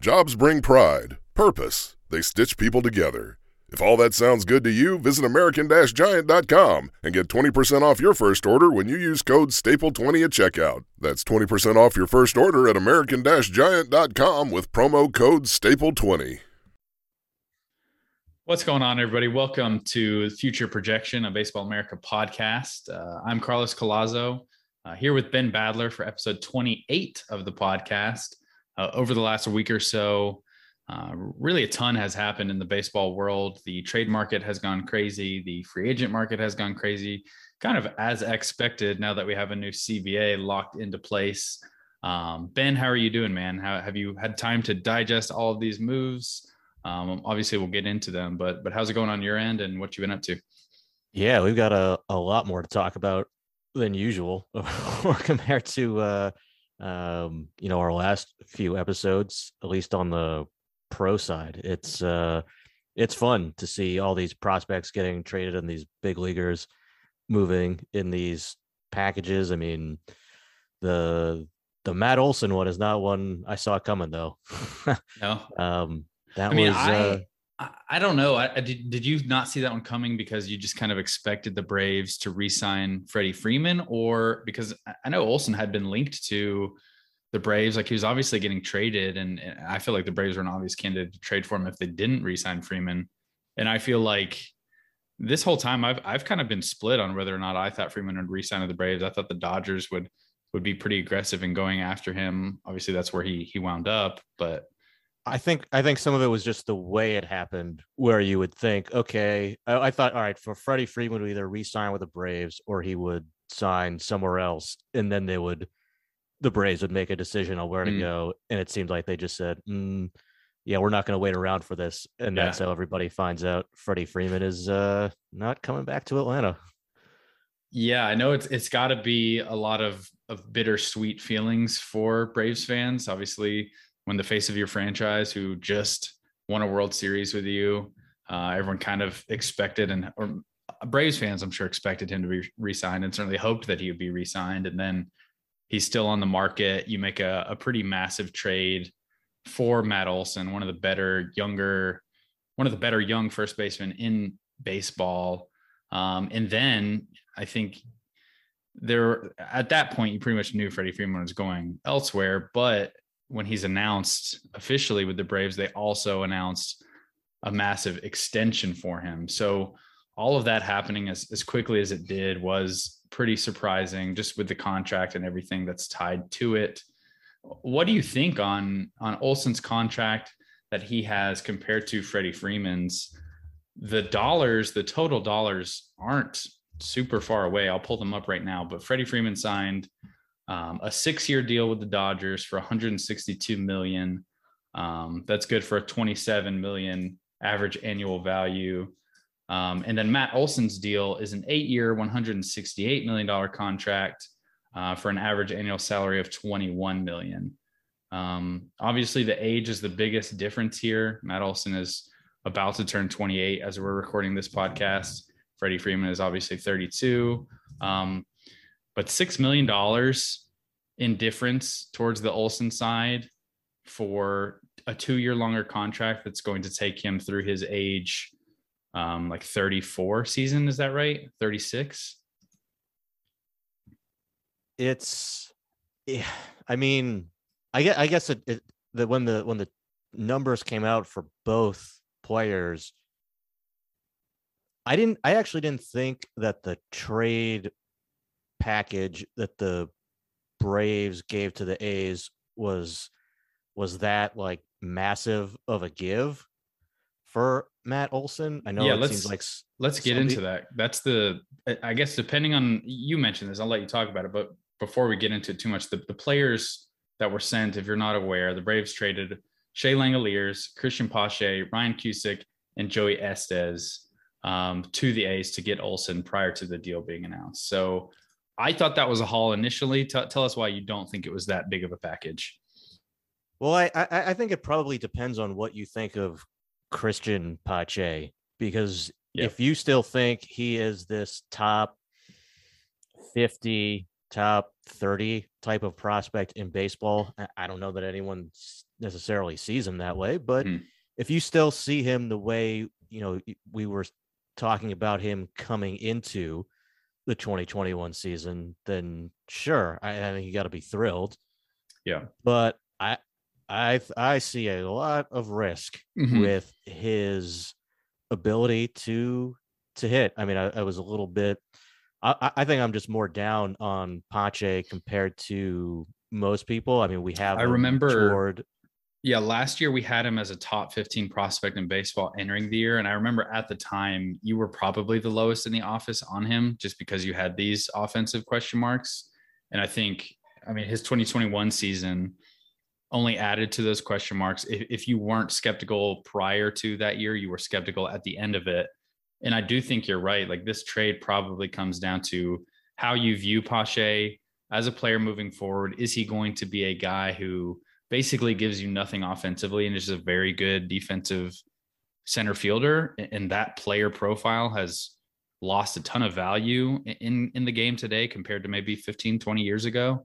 Jobs bring pride, purpose, they stitch people together. If all that sounds good to you, visit American-Giant.com and get 20% off your first order when you use code STAPLE20 at checkout. That's 20% off your first order at American-Giant.com with promo code STAPLE20. What's going on, everybody? Welcome to Future Projection, a Baseball America podcast. Uh, I'm Carlos Colazo, uh, here with Ben Badler for episode 28 of the podcast. Uh, over the last week or so, uh, really, a ton has happened in the baseball world. The trade market has gone crazy. The free agent market has gone crazy, kind of as expected. Now that we have a new CBA locked into place, um, Ben, how are you doing, man? How, have you had time to digest all of these moves? Um, obviously, we'll get into them, but but how's it going on your end, and what you've been up to? Yeah, we've got a, a lot more to talk about than usual compared to uh, um, you know our last few episodes, at least on the pro side. It's uh it's fun to see all these prospects getting traded and these big leaguers moving in these packages. I mean, the the Matt Olson one is not one I saw coming though. no. Um that I mean, was I, uh, I don't know. I, did, did you not see that one coming because you just kind of expected the Braves to re-sign Freddie Freeman, or because I know Olson had been linked to the Braves. Like he was obviously getting traded, and, I feel like the Braves were an obvious candidate to trade for him if they didn't re-sign Freeman. And I feel like this whole time I've I've kind of been split on whether or not I thought Freeman would re-sign with the Braves. I thought the Dodgers would would be pretty aggressive in going after him. Obviously, that's where he he wound up, but. I think I think some of it was just the way it happened, where you would think, okay, I, I thought, all right, for Freddie Freeman would either re-sign with the Braves or he would sign somewhere else, and then they would the Braves would make a decision on where to mm. go, and it seemed like they just said, mm, "Yeah, we're not going to wait around for this," and yeah. that's how everybody finds out Freddie Freeman is uh, not coming back to Atlanta. Yeah, I know it's it's got to be a lot of of bittersweet feelings for Braves fans. Obviously, when the face of your franchise, who just won a World Series with you, uh, everyone kind of expected and or Braves fans, I'm sure, expected him to be re-signed and certainly hoped that he would be re-signed, and then he's still on the market. You make a, a pretty massive trade for Matt Olson, one of the better younger, one of the better young first basemen in baseball. Um, and then I think there at that point you pretty much knew Freddie Freeman was going elsewhere. But when he's announced officially with the Braves, they also announced a massive extension for him. So all of that happening as, as quickly as it did was pretty surprising just with the contract and everything that's tied to it. What do you think on on Olson's contract that he has compared to Freddie Freeman's? The dollars, the total dollars aren't super far away. I'll pull them up right now. But Freddie Freeman signed um, a six-year deal with the Dodgers for 162 million. Um, that's good for a 27 million average annual value. Um, and then Matt Olson's deal is an eight year, $168 million contract uh, for an average annual salary of 21 million. Um, obviously, the age is the biggest difference here. Matt Olson is about to turn 28 as we're recording this podcast. Freddie Freeman is obviously 32. Um, but $6 million in difference towards the Olson side for a two year longer contract that's going to take him through his age um, like 34 season. Is that right? 36? It's, yeah, I mean, I guess, I guess it, it when the, when the numbers came out for both players, I didn't, I actually didn't think that the trade package that the Braves gave to the A's was, was that like massive of a give for Matt Olson? I know Yeah, it let's- seems like Let's get Somebody- into that. That's the, I- guess, depending on, you mentioned this, I'll let you talk about it. But before we get into it too much, the, the players that were sent, if you're not aware, the Braves traded Shea Langeliers, Christian Pache, Ryan Cusick, and Joey Estes um, to the A's to get Olson prior to the deal being announced. So I thought that was a haul initially. T- tell us why you don't think it was that big of a package. Well, I, I I think it probably depends on what you think of Christian Pache because Yep. if you still think he is this top 50, top 30 type of prospect in baseball, I- don't know that anyone necessarily sees him that way, but Hmm. if you still see him the way, you know, we were talking about him coming into the 2021 season, then sure, I, I think you got to be thrilled. Yeah. But I I I see a lot of risk Mhm. with his ability to to hit. I mean, I, I was a little bit. I, I- I think I'm just more down on Pache compared to most people. I mean, we have. I remember- Yeah, last year we had him as a top 15 prospect in baseball entering the year. And I remember at the time you were probably the lowest in the office on him just because you had these offensive question marks. And I think, I mean, his 2021 season only added to those question marks. If, if you weren't skeptical prior to that year, you were skeptical at the end of it. And I do think you're right. Like this trade probably comes down to how you view Pache as a player moving forward. Is he going to be a guy who basically gives you nothing offensively and is a very good defensive center fielder? And that player profile has lost a ton of value in in the game today compared to maybe 15 20 years ago.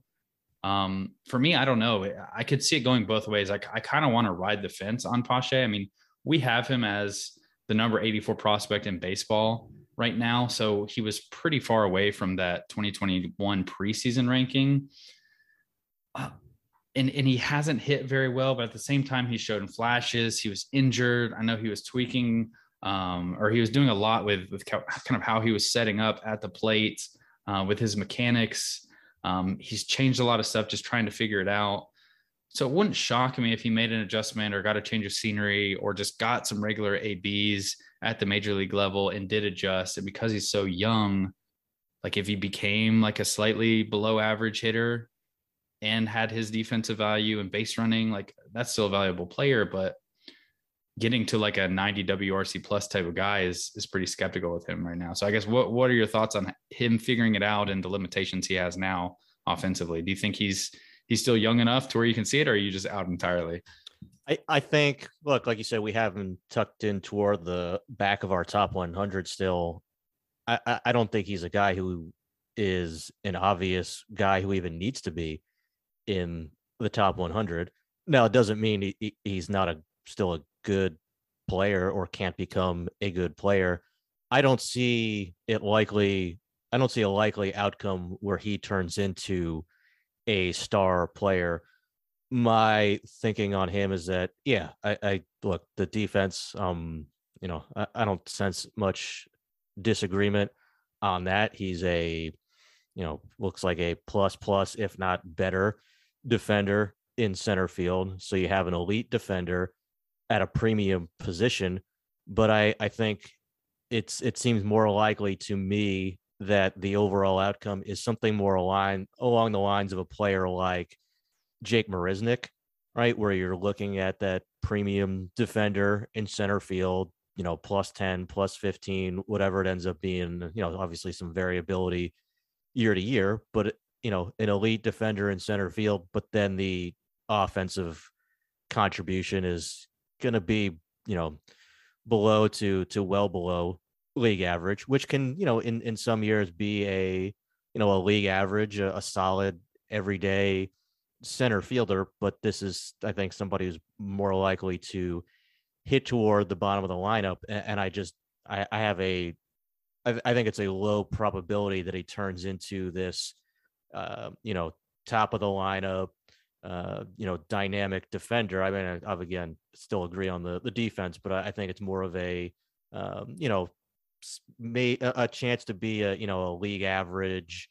Um for me i don't know. I could see it going both ways. I, I kind of want to ride the fence on pache. I mean we have him as the number 84 prospect in baseball right now so he was pretty far away from that 2021 preseason ranking. Uh, and and he hasn't hit very well but at the same time he showed in flashes he was injured i know he was tweaking um, or he was doing a lot with with kind of how he was setting up at the plate uh, with his mechanics. Um, he's changed a lot of stuff, just trying to figure it out. So it wouldn't shock me if he made an adjustment or got a change of scenery or just got some regular ABs at the major league level and did adjust. And because he's so young, like if he became like a slightly below average hitter and had his defensive value and base running, like that's still a valuable player, but getting to like a 90 WRC plus type of guy is is pretty skeptical with him right now. So I guess what what are your thoughts on him figuring it out and the limitations he has now offensively? Do you think he's he's still young enough to where you can see it, or are you just out entirely? I, I think, look, like you said, we have him tucked in toward the back of our top 100 still. I, I, I don't think he's a guy who is an obvious guy who even needs to be in the top 100. Now, it doesn't mean he, he- he's not a still a good player or can't become a good player. I don't see it likely. I don't see a likely outcome where he turns into a star player my thinking on him is that yeah i, I look the defense um you know I, I don't sense much disagreement on that he's a you know looks like a plus plus if not better defender in center field so you have an elite defender at a premium position but i i think it's it seems more likely to me that the overall outcome is something more aligned along the lines of a player like Jake Marisnick, right? Where you're looking at that premium defender in center field, you know, plus 10, plus 15, whatever it ends up being, you know, obviously some variability year to year, but, you know, an elite defender in center field, but then the offensive contribution is going to be, you know, below to, to well below league average, which can, you know, in, in some years be a, you know, a league average, a, a solid everyday center fielder, but this is, I think, somebody who's more likely to hit toward the bottom of the lineup. And, and I just, I, I have a, I, I think it's a low probability that he turns into this, uh, you know, top of the lineup, uh, you know, dynamic defender. I mean, I've again still agree on the the defense, but I, I think it's more of a, um, you know, may a, a chance to be a you know a league average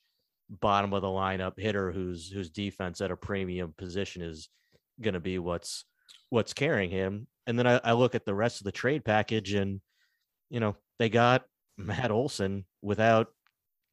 bottom of the lineup hitter whose whose defense at a premium position is going to be what's what's carrying him. And then I, I look at the rest of the trade package, and you know they got Matt Olson without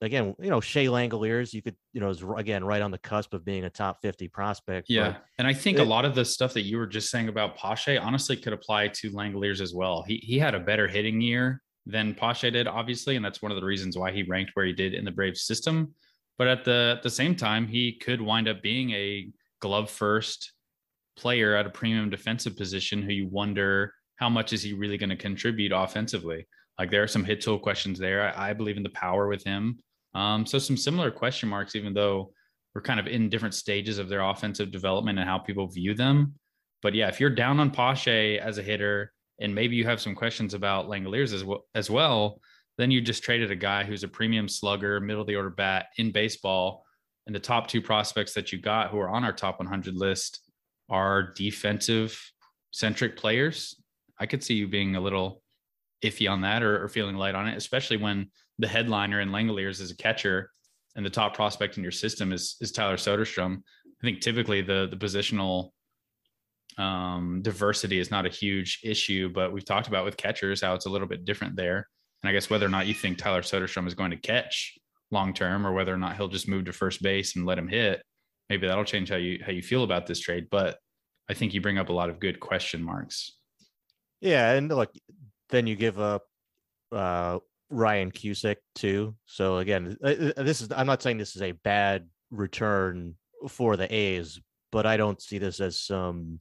again, you know, Shea Langeliers, you could, you know, is again right on the cusp of being a top 50 prospect. Yeah. And I think it, a lot of the stuff that you were just saying about Pache honestly could apply to Langeliers as well. He he had a better hitting year than Pache did, obviously. And that's one of the reasons why he ranked where he did in the Braves system. But at the at the same time, he could wind up being a glove first player at a premium defensive position who you wonder how much is he really going to contribute offensively. Like there are some hit tool questions there. I, I believe in the power with him. Um, so some similar question marks, even though we're kind of in different stages of their offensive development and how people view them. But yeah, if you're down on Pache as a hitter, and maybe you have some questions about Langeliers as well, as well, then you just traded a guy who's a premium slugger, middle of the order bat in baseball. And the top two prospects that you got who are on our top 100 list are defensive centric players. I could see you being a little iffy on that or, or feeling light on it, especially when the headliner in Langeliers is a catcher and the top prospect in your system is is Tyler Soderstrom. I think typically the the positional um, diversity is not a huge issue, but we've talked about with catchers how it's a little bit different there. And I guess whether or not you think Tyler Soderstrom is going to catch long term, or whether or not he'll just move to first base and let him hit, maybe that'll change how you how you feel about this trade. But I think you bring up a lot of good question marks. Yeah, and look, then you give up uh, Ryan Cusick too. So again, uh, uh, this is I'm not saying this is a bad return for the A's, but I don't see this as some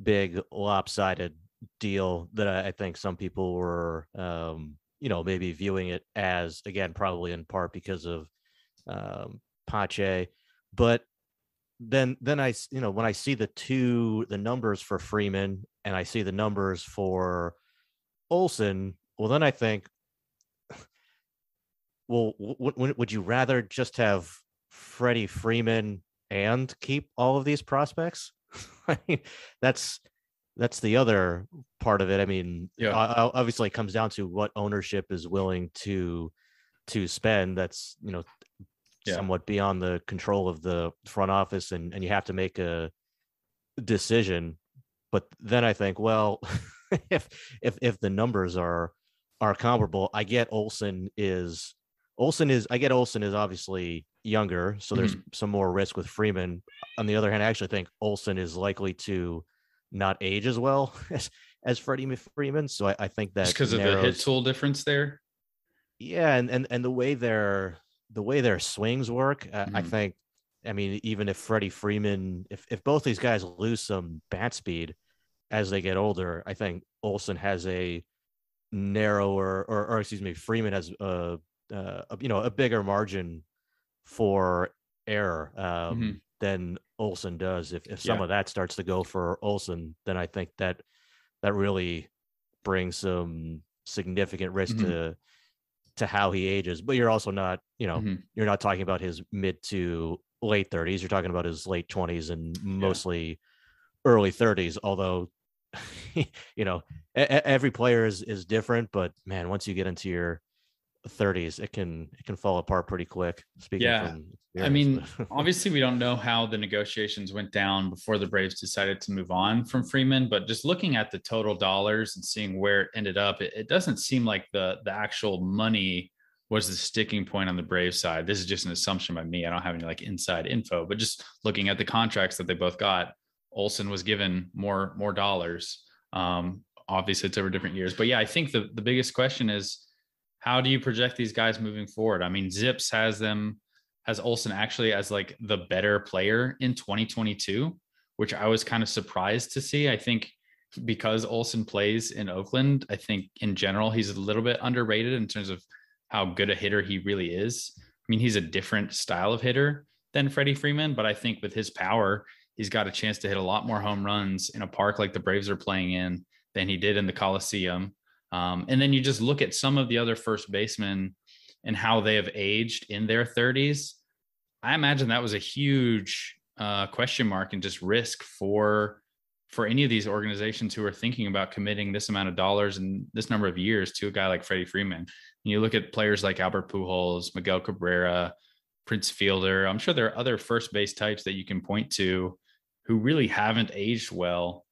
big lopsided deal that I, think some people were, um, you know, maybe viewing it as. Again, probably in part because of um, Pache, but then then I you know when I see the two the numbers for Freeman and I see the numbers for Olson, well then I think well, w- w- would you rather just have Freddie Freeman and keep all of these prospects? I mean, that's that's the other part of it. I mean, yeah. obviously, it comes down to what ownership is willing to to spend. That's you know yeah. somewhat beyond the control of the front office, and and you have to make a decision. But then I think, well, if if if the numbers are are comparable, I get Olson is Olson is I get Olson is obviously younger, so there's mm-hmm. some more risk with Freeman. On the other hand, I actually think Olson is likely to not age as well as as Freddie Freeman. So I, I think that because of the hit tool difference there. Yeah, and and and the way their the way their swings work, mm-hmm. I think. I mean, even if Freddie Freeman, if if both these guys lose some bat speed as they get older, I think Olson has a narrower, or, or excuse me, Freeman has a uh, you know a bigger margin for error um, mm-hmm. than Olson does. If if some yeah. of that starts to go for Olson, then I think that that really brings some significant risk mm-hmm. to to how he ages. But you're also not, you know, mm-hmm. you're not talking about his mid to late 30s. You're talking about his late 20s and mostly yeah. early 30s. Although, you know, a- every player is is different. But man, once you get into your 30s it can it can fall apart pretty quick speaking yeah i mean obviously we don't know how the negotiations went down before the braves decided to move on from freeman but just looking at the total dollars and seeing where it ended up it, it doesn't seem like the the actual money was the sticking point on the brave side. This is just an assumption by me. I don't have any like inside info, but just looking at the contracts that they both got, Olson was given more more dollars. Um, obviously, it's over different years, but yeah, I think the the biggest question is how do you project these guys moving forward? I mean, ZiPS has them has Olson actually as like the better player in 2022, which I was kind of surprised to see. I think because Olson plays in Oakland, I think in general he's a little bit underrated in terms of how good a hitter he really is. I mean, he's a different style of hitter than Freddie Freeman, but I think with his power, he's got a chance to hit a lot more home runs in a park like the Braves are playing in than he did in the Coliseum. Um, and then you just look at some of the other first basemen and how they have aged in their 30s. I imagine that was a huge uh, question mark and just risk for for any of these organizations who are thinking about committing this amount of dollars and this number of years to a guy like Freddie Freeman. And you look at players like Albert Pujols, Miguel Cabrera, Prince Fielder. I'm sure there are other first base types that you can point to who really haven't aged well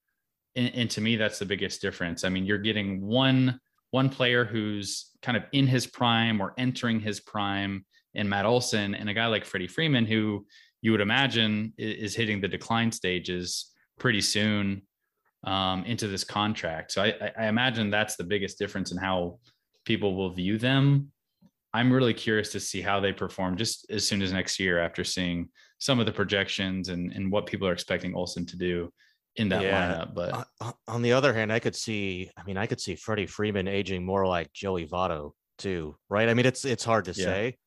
and, and to me, that's the biggest difference. I mean, you're getting one one player who's kind of in his prime or entering his prime in Matt Olson, and a guy like Freddie Freeman, who you would imagine is hitting the decline stages pretty soon um, into this contract. So I, I imagine that's the biggest difference in how people will view them. I'm really curious to see how they perform just as soon as next year after seeing some of the projections and, and what people are expecting Olson to do in that yeah. lineup. But on the other hand, I could see, I mean, I could see Freddie Freeman aging more like Joey Votto too, right? I mean, it's it's hard to yeah. say,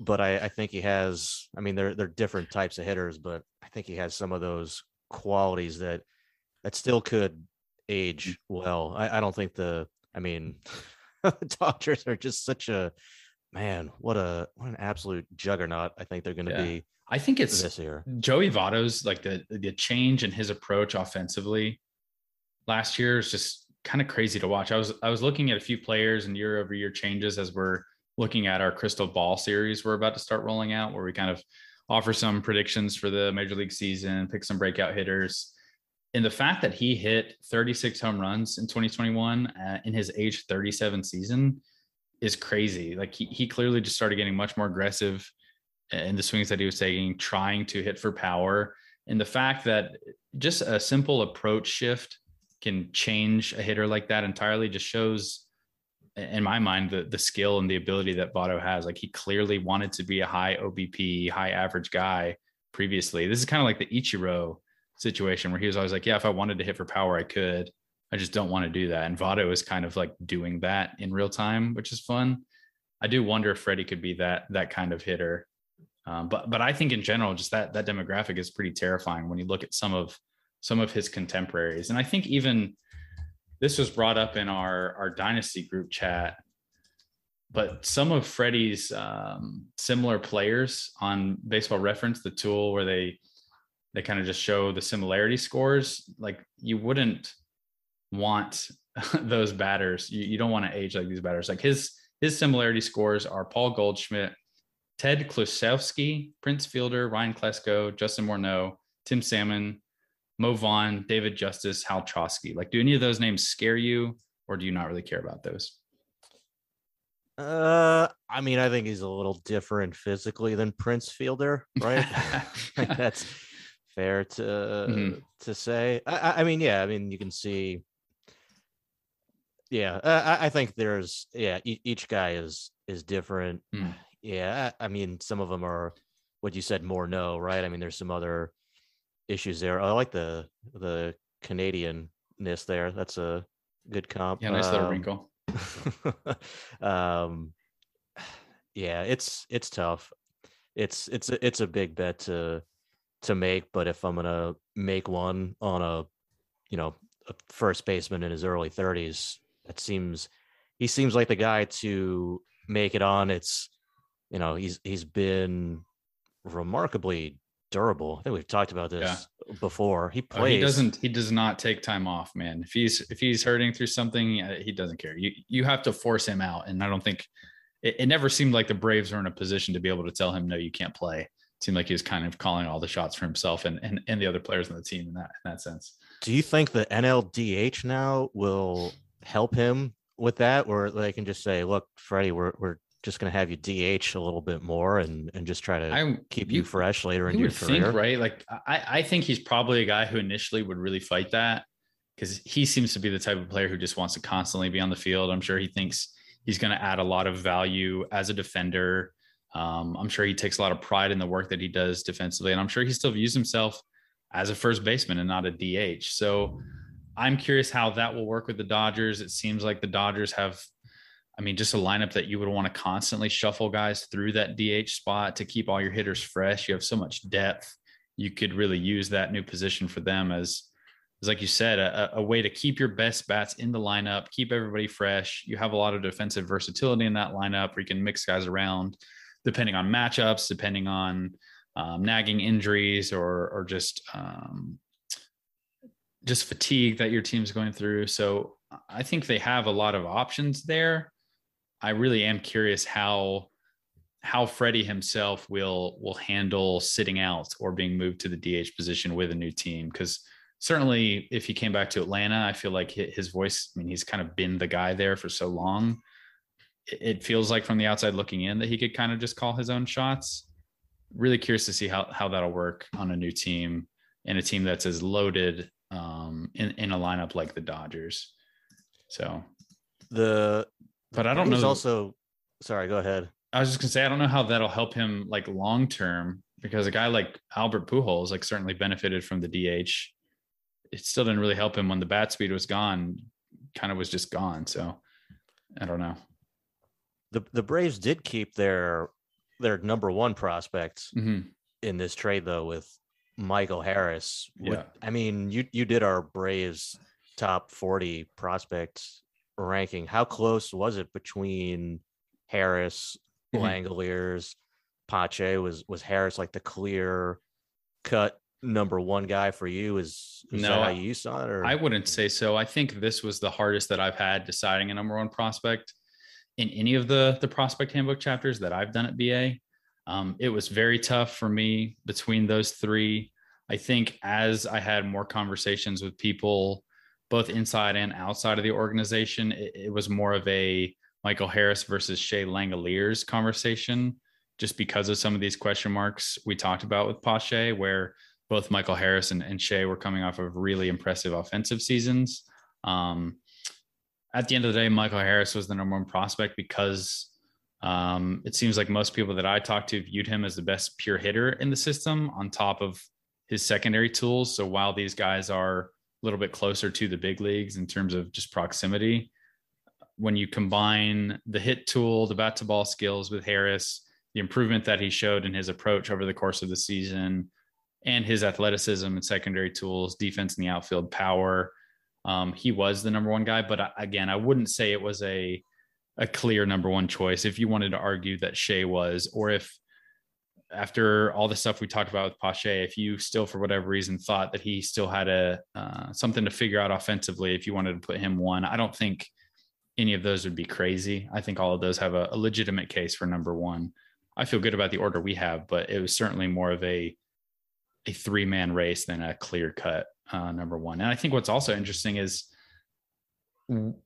but I, I think he has. I mean, they're they're different types of hitters, but I think he has some of those qualities that that still could age mm. well. I, I don't think the. I mean, the Dodgers are just such a man. What a what an absolute juggernaut! I think they're going to yeah. be. I think it's this year. Joey Votto's like the the change in his approach offensively last year is just kind of crazy to watch. I was I was looking at a few players and year over year changes as we're looking at our crystal ball series we're about to start rolling out, where we kind of offer some predictions for the major league season, pick some breakout hitters. And the fact that he hit 36 home runs in 2021 uh, in his age 37 season is crazy. Like he, he clearly just started getting much more aggressive in the swings that he was taking, trying to hit for power. And the fact that just a simple approach shift can change a hitter like that entirely just shows in my mind the the skill and the ability that Votto has. Like he clearly wanted to be a high OBP, high average guy previously. This is kind of like the Ichiro situation where he was always like, yeah, if I wanted to hit for power, I could. I just don't want to do that. And Votto is kind of like doing that in real time, which is fun. I do wonder if Freddie could be that that kind of hitter. Um, but but I think in general, just that that demographic is pretty terrifying when you look at some of some of his contemporaries. And I think even this was brought up in our our dynasty group chat but some of freddie's um, similar players on baseball reference the tool where they they kind of just show the similarity scores like you wouldn't want those batters you, you don't want to age like these batters like his his similarity scores are paul goldschmidt ted kluszewski prince fielder ryan klesko justin morneau tim salmon Mo Vaughn, David Justice, Hal Trosky. Like, do any of those names scare you, or do you not really care about those? Uh, I mean, I think he's a little different physically than Prince Fielder, right? That's fair to mm-hmm. to say. I, I, mean, yeah, I mean, you can see. Yeah, I, I think there's yeah, each guy is is different. Mm. Yeah, I, I mean, some of them are what you said Morneau, right? I mean, there's some other issues there. I like the the Canadianness there. That's a good comp. Yeah, nice um, little wrinkle. um, yeah, it's it's tough. It's it's it's a big bet to to make, but if I'm gonna make one on a you know a first baseman in his early 30s, that seems he seems like the guy to make it on. It's you know he's he's been remarkably durable. I think we've talked about this yeah. before. He plays. Oh, he doesn't. He does not take time off, man. If he's if he's hurting through something, he doesn't care. You you have to force him out, and I don't think it, it never seemed like the Braves were in a position to be able to tell him no, you can't play. It seemed like he was kind of calling all the shots for himself and and, and the other players on the team in that in that sense. Do you think the NLDH now will help him with that, or they can just say, "Look, Freddie, we're we're just going to have you DH a little bit more and and just try to I, keep you, you, fresh later in your career. Think, right? Like I I think he's probably a guy who initially would really fight that because he seems to be the type of player who just wants to constantly be on the field. I'm sure he thinks he's going to add a lot of value as a defender. Um, I'm sure he takes a lot of pride in the work that he does defensively, and I'm sure he still views himself as a first baseman and not a DH. So I'm curious how that will work with the Dodgers. It seems like the Dodgers have I mean, just a lineup that you would want to constantly shuffle guys through that DH spot to keep all your hitters fresh. You have so much depth. You could really use that new position for them as, as like you said, a, a way to keep your best bats in the lineup, keep everybody fresh. You have a lot of defensive versatility in that lineup where you can mix guys around depending on matchups, depending on um, nagging injuries or or just um, just fatigue that your team's going through. So I think they have a lot of options there. I really am curious how how Freddie himself will will handle sitting out or being moved to the DH position with a new team because certainly if he came back to Atlanta, I feel like his voice, I mean, he's kind of been the guy there for so long. It feels like from the outside looking in that he could kind of just call his own shots. Really curious to see how, how that'll work on a new team and a team that's as loaded um, in, in a lineup like the Dodgers. So the, but I don't know. Also, sorry, go ahead. I was just gonna say I don't know how that'll help him like long term because a guy like Albert Pujols like certainly benefited from the DH. It still didn't really help him when the bat speed was gone. Kind of was just gone. So I don't know. The the Braves did keep their their number one prospect mm-hmm. in this trade though with Michael Harris. Yeah. I mean, you you did our Braves top 40 prospects ranking. How close was it between Harris, mm-hmm. Pache? Was was Harris like the clear cut number one guy for you? Is, is no, how you saw it? Or? I wouldn't say so. I think this was the hardest that I've had deciding a number one prospect in any of the the prospect handbook chapters that I've done at BA. Um, it was very tough for me between those three. I think as I had more conversations with people, both inside and outside of the organization, it, it was more of a Michael Harris versus Shea Langeliers conversation, just because of some of these question marks we talked about with Pache, where both Michael Harris and, and Shea were coming off of really impressive offensive seasons. Um, at the end of the day, Michael Harris was the number one prospect because um, it seems like most people that I talked to viewed him as the best pure hitter in the system on top of his secondary tools. So while these guys are a little bit closer to the big leagues in terms of just proximity, when you combine the hit tool, the bat to ball skills with Harris, the improvement that he showed in his approach over the course of the season, and his athleticism and secondary tools, defense in the outfield, power, um, he was the number one guy. But again, I wouldn't say it was a a clear number one choice if you wanted to argue that Shea was, or if after all the stuff we talked about with Pache, if you still, for whatever reason, thought that he still had a uh, something to figure out offensively, if you wanted to put him one, I don't think any of those would be crazy. I think all of those have a, a legitimate case for number one. I feel good about the order we have, but it was certainly more of a a three man race than a clear cut uh, number one. And I think what's also interesting is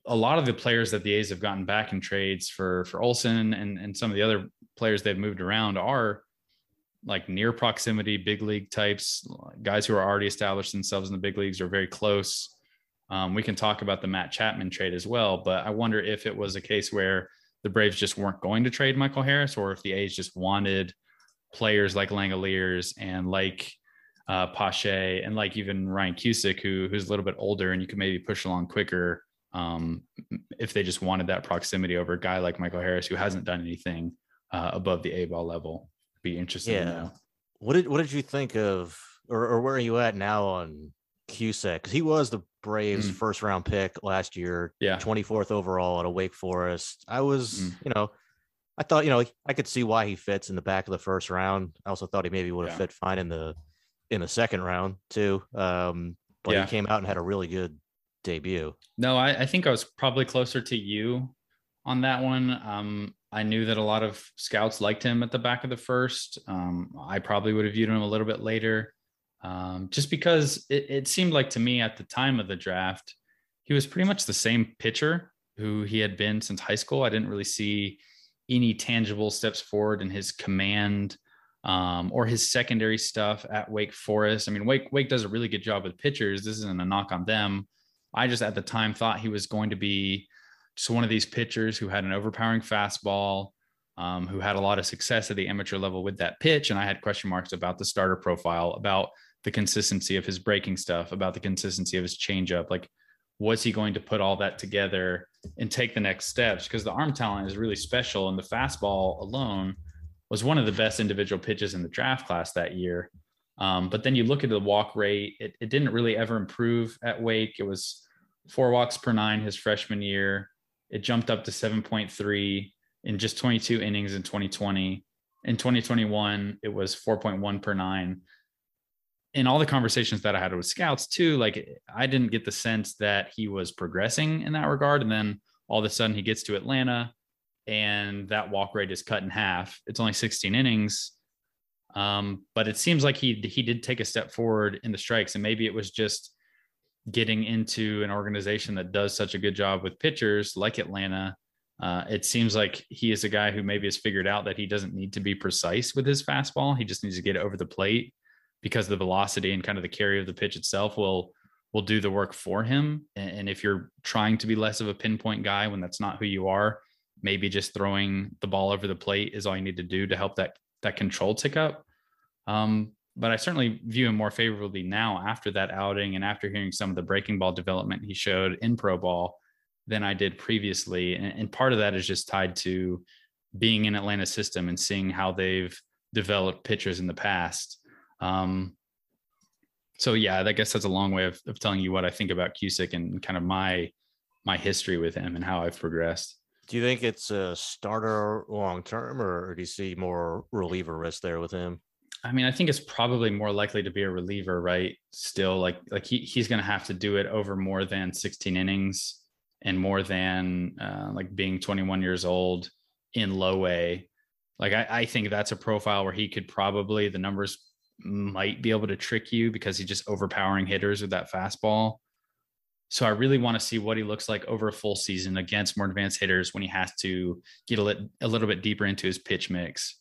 a lot of the players that the A's have gotten back in trades for for Olson and and some of the other players they've moved around are like near proximity big league types, guys who are already established themselves in the big leagues are very close. Um, we can talk about the Matt Chapman trade as well, but I wonder if it was a case where the Braves just weren't going to trade Michael Harris, or if the A's just wanted players like Langeliers and like uh, Pache and like even Ryan Cusick, who who's a little bit older and you could maybe push along quicker um, if they just wanted that proximity over a guy like Michael Harris who hasn't done anything uh, above the A ball level. Be interested. Yeah. What did what did you think of, or, or where are you at now on Cusick? Because he was the Braves' mm. first round pick last year. Yeah, twenty fourth overall at a Wake Forest. I was, mm. you know, I thought, you know, I could see why he fits in the back of the first round. I also thought he maybe would have yeah. fit fine in the in the second round too. Um, but yeah. he came out and had a really good debut. No, I, I, think I was probably closer to you on that one. Um, I knew that a lot of scouts liked him at the back of the first. Um, I probably would have viewed him a little bit later, um, just because it, it seemed like to me at the time of the draft, he was pretty much the same pitcher who he had been since high school. I didn't really see any tangible steps forward in his command um, or his secondary stuff at Wake Forest. I mean, Wake Wake does a really good job with pitchers. This isn't a knock on them. I just at the time thought he was going to be just one of these pitchers who had an overpowering fastball, um, who had a lot of success at the amateur level with that pitch. And I had question marks about the starter profile, about the consistency of his breaking stuff, about the consistency of his changeup. Like, was he going to put all that together and take the next steps? Because the arm talent is really special, and the fastball alone was one of the best individual pitches in the draft class that year. Um, but then you look at the walk rate, it, it didn't really ever improve at Wake. It was four walks per nine his freshman year. It jumped up to 7.3 in just 22 innings in 2020. In 2021, it was 4.1 per nine. In all the conversations that I had with scouts, too, like I didn't get the sense that he was progressing in that regard. And then all of a sudden he gets to Atlanta and that walk rate is cut in half. It's only 16 innings. Um, but it seems like he he did take a step forward in the strikes, and maybe it was just getting into an organization that does such a good job with pitchers like Atlanta. Uh, it seems like he is a guy who maybe has figured out that he doesn't need to be precise with his fastball. He just needs to get over the plate because the velocity and kind of the carry of the pitch itself will will do the work for him. And if you're trying to be less of a pinpoint guy when that's not who you are, maybe just throwing the ball over the plate is all you need to do to help that that control tick up. Um, but I certainly view him more favorably now after that outing and after hearing some of the breaking ball development he showed in pro ball than I did previously. And, and part of that is just tied to being in Atlanta's system and seeing how they've developed pitchers in the past. Um, so yeah, I guess that's a long way of, of telling you what I think about Cusick and kind of my my history with him and how I've progressed. Do you think it's a starter long term, or do you see more reliever risk there with him? I mean, I think it's probably more likely to be a reliever, right? Still, like like he he's going to have to do it over more than 16 innings and more than uh, like being 21 years old in low A. Like I, I think that's a profile where he could probably the numbers might be able to trick you because he's just overpowering hitters with that fastball. So I really want to see what he looks like over a full season against more advanced hitters when he has to get a, lit, a little bit deeper into his pitch mix.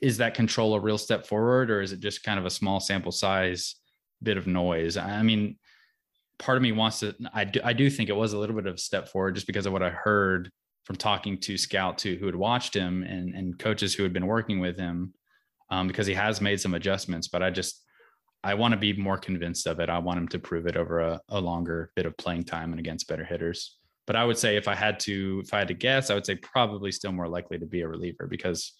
Is that control a real step forward, or is it just kind of a small sample size bit of noise? I mean, part of me wants to. I do, I do think it was a little bit of a step forward just because of what I heard from talking to scouts who, who had watched him and, and coaches who had been working with him um, because he has made some adjustments. But I just I want to be more convinced of it. I want him to prove it over a, a longer bit of playing time and against better hitters. But I would say if I had to if I had to guess, I would say probably still more likely to be a reliever because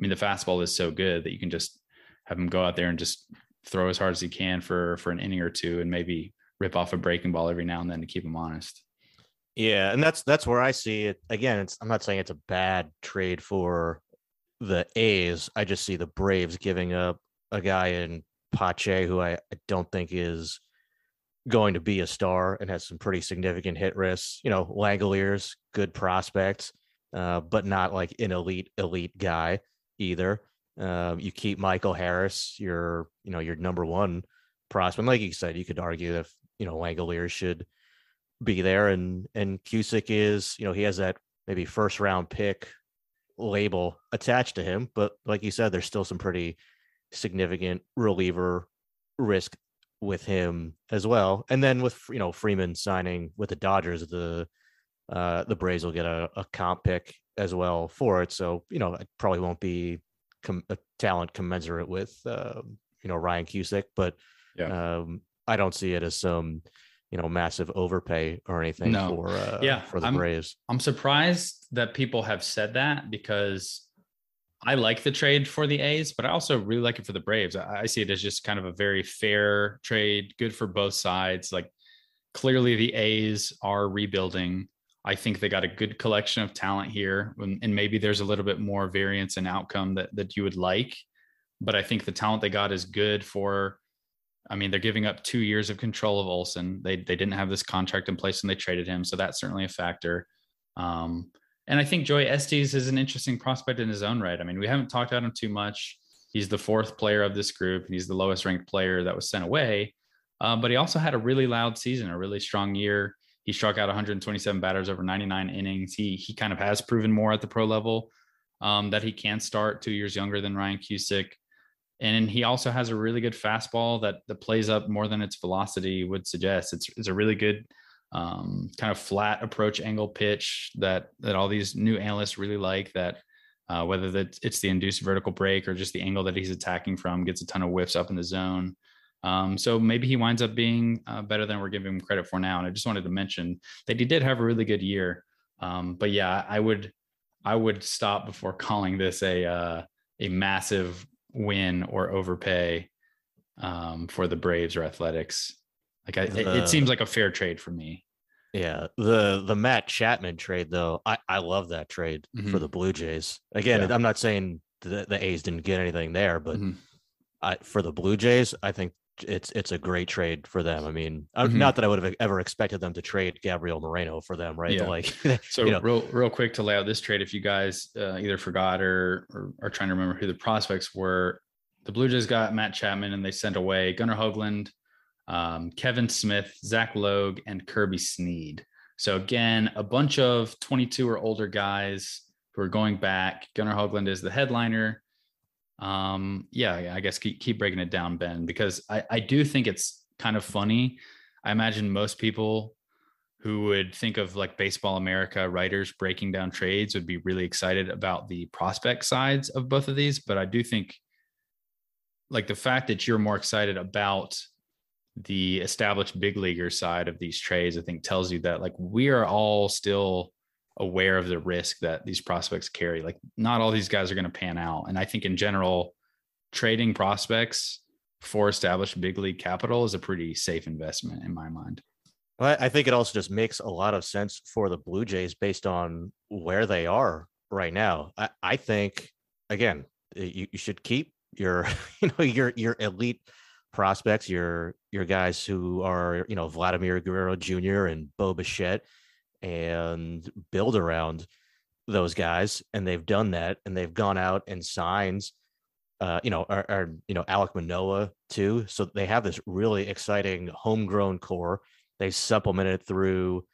mean the fastball is so good that you can just have him go out there and just throw as hard as he can for for an inning or two and maybe rip off a breaking ball every now and then to keep him honest. Yeah, and that's that's where I see it. Again, I'm not saying it's a bad trade for the A's. I just see the Braves giving up a guy in Pache who I, I don't think is going to be a star and has some pretty significant hit risks. You know, Langeliers, good prospects, uh, but not like an elite elite guy either. Um, you keep Michael Harris, your you know your number one prospect. Like you said, you could argue if you know Langeliers should be there, and and Cusick is you know he has that maybe first round pick label attached to him, but like you said, there's still some pretty significant reliever risk with him as well. And then with you know Freeman signing with the Dodgers, the uh, the Braves will get a, a comp pick as well for it. So you know it probably won't be com- a talent commensurate with uh, you know Ryan Cusick, but yeah. um, I don't see it as some you know massive overpay or anything no. for uh, yeah for the I'm, Braves. I'm surprised that people have said that because I like the trade for the A's, but I also really like it for the Braves. I, I see it as just kind of a very fair trade, good for both sides. Like clearly the A's are rebuilding. I think they got a good collection of talent here, and maybe there's a little bit more variance in outcome that that you would like. But I think the talent they got is good for I mean, they're giving up two years of control of Olson. They they didn't have this contract in place when they traded him, so that's certainly a factor. Um, and I think Joey Estes is an interesting prospect in his own right. I mean, we haven't talked about him too much. He's the fourth player of this group, and he's the lowest ranked player that was sent away. Uh, but he also had a really loud season, a really strong year. He struck out 127 batters over 99 innings. He he kind of has proven more at the pro level um, that he can start two years younger than Ryan Cusick. And he also has a really good fastball that that plays up more than its velocity would suggest. It's it's a really good um, kind of flat approach angle pitch that that all these new analysts really like. That uh, whether that it's the induced vertical break or just the angle that he's attacking from, gets a ton of whiffs up in the zone. Um, so maybe he winds up being uh, better than we're giving him credit for now. And I just wanted to mention that he did have a really good year. Um, but yeah, I would I would stop before calling this a uh, a massive win or overpay um, for the Braves or Athletics. Like I, the, it seems like a fair trade for me. Yeah, the the Matt Chapman trade though, I I love that trade mm-hmm. for the Blue Jays. Again, yeah. I'm not saying the, the A's didn't get anything there, but mm-hmm. I for the Blue Jays, I think it's it's a great trade for them. I mean, mm-hmm. not that I would have ever expected them to trade Gabriel Moreno for them, right? Yeah. Like, so you know. real real quick to lay out this trade, if you guys uh, either forgot or, or are trying to remember who the prospects were, the Blue Jays got Matt Chapman and they sent away Gunnar Hoglund, um, Kevin Smith, Zach Logue, and Kirby Snead. So again, a bunch of 22 or older guys who are going back. Gunnar Hoglund is the headliner. Um, yeah, I guess keep, keep breaking it down, Ben, because I, I do think it's kind of funny. I imagine most people who would think of like Baseball America writers breaking down trades would be really excited about the prospect sides of both of these. But I do think like the fact that you're more excited about the established big leaguer side of these trades, I think tells you that like we are all still aware of the risk that these prospects carry. Like not all these guys are going to pan out. And I think in general, trading prospects for established big league capital is a pretty safe investment in my mind. Well, I think it also just makes a lot of sense for the Blue Jays based on where they are right now. I, I think again, you, you should keep your you know your your elite prospects, your your guys who are you know Vladimir Guerrero Jr. and Bo Bichette and build around those guys. And they've done that and they've gone out and signed, uh, you know, are, you know, Alek Manoah too. So they have this really exciting homegrown core. They supplemented through,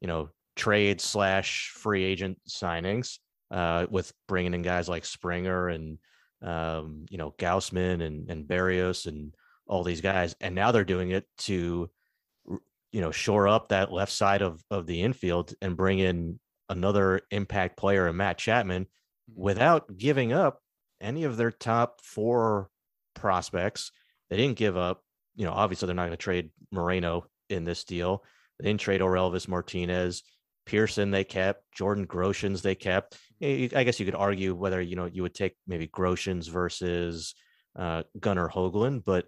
you know, trade slash free agent signings uh, with bringing in guys like Springer and, um, you know, Gaussman and, and Berrios and all these guys. And now they're doing it to you know shore up that left side of of the infield and bring in another impact player in Matt Chapman mm-hmm. without giving up any of their top four prospects. They didn't give up, you know, obviously they're not going to trade Moreno in this deal. They didn't trade Orelvis Martinez. Pearson they kept, Jordan Groshans they kept. I guess you could argue whether you know you would take maybe Groshans versus uh, Gunnar Hoglund, but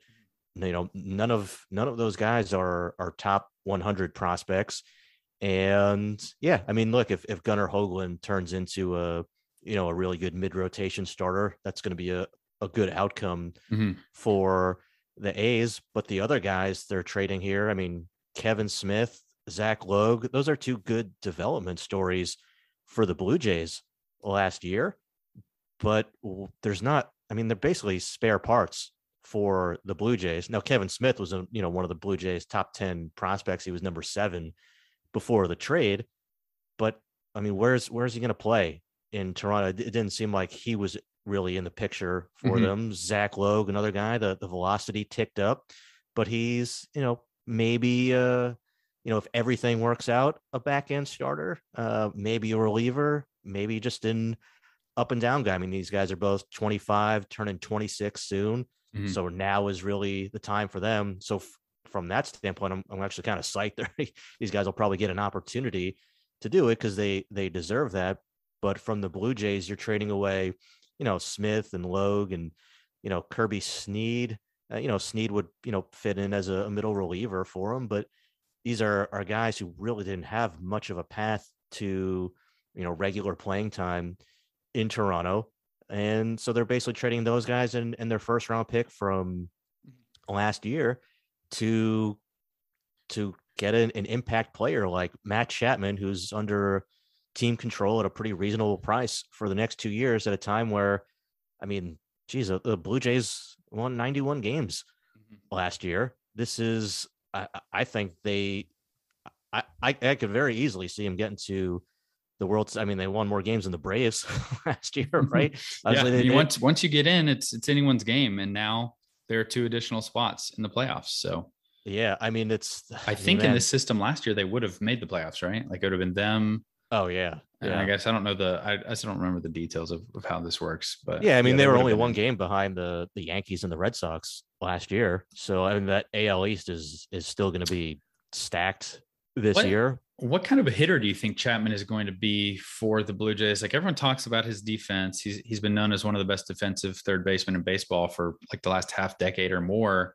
you know none of none of those guys are are top 100 prospects. And yeah i mean look if, if gunnar hoglund turns into a you know a really good mid rotation starter that's going to be a, a good outcome mm-hmm. for the a's. But the other guys they're trading here i mean kevin smith zach logue those are two good development stories for the blue jays last year. But there's not i mean they're basically spare parts for the Blue Jays. Now, Kevin Smith was, a, you know, one of the Blue Jays' top 10 prospects. He was number seven before the trade. But I mean, where's where's he going to play in Toronto? It didn't seem like he was really in the picture for mm-hmm. them. Zach Logue, another guy, the, the velocity ticked up, but he's, you know, maybe uh, you know, if everything works out, a back end starter, uh, maybe a reliever, maybe just an up and down guy. I mean, these guys are both 25, turning 26 soon. Mm-hmm. So now is really the time for them. So f- from that standpoint, I'm, I'm actually kind of psyched. These guys will probably get an opportunity to do it because they they deserve that. But from the Blue Jays, you're trading away, you know, Smith and Logue and you know Kirby Snead. Uh, you know, Snead would you know fit in as a, a middle reliever for them, but these are are guys who really didn't have much of a path to you know regular playing time in Toronto and so they're basically trading those guys and, and their first round pick from last year to to get an, an impact player like Matt Chapman, who's under team control at a pretty reasonable price for the next two years at a time where, I mean, geez, the Blue Jays won 91 games mm-hmm. last year. This is, I, I think they, I, I, I could very easily see him getting to the world's i mean they won more games than the braves last year mm-hmm. right? Yeah, they, once once you get in it's it's anyone's game and now there are two additional spots in the playoffs so. Yeah i mean it's i think man. in this system last year they would have made the playoffs right? Like it would have been them. Oh yeah and yeah. i guess i don't know the i, I still don't remember the details of, of how this works but yeah i mean yeah, they, they were only one game behind the the yankees and the red sox last year so i mean that al east is is still going to be stacked this what, year what kind of a hitter do you think Chapman is going to be for the Blue Jays? Like everyone talks about his defense. He's he's been known as one of the best defensive third basemen in baseball for like the last half decade or more.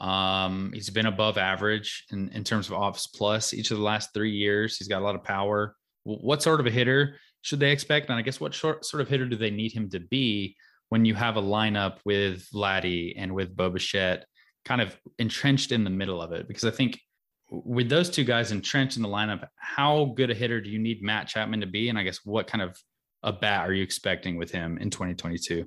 Um, he's been above average in, in terms of OPS plus each of the last three years. He's got a lot of power. What sort of a hitter should they expect? And I guess what short, sort of hitter do they need him to be when you have a lineup with Vladdy and with Bo Bichette kind of entrenched in the middle of it? Because I think with those two guys entrenched in the lineup, how good a hitter do you need Matt Chapman to be? And I guess what kind of a bat are you expecting with him in 2022?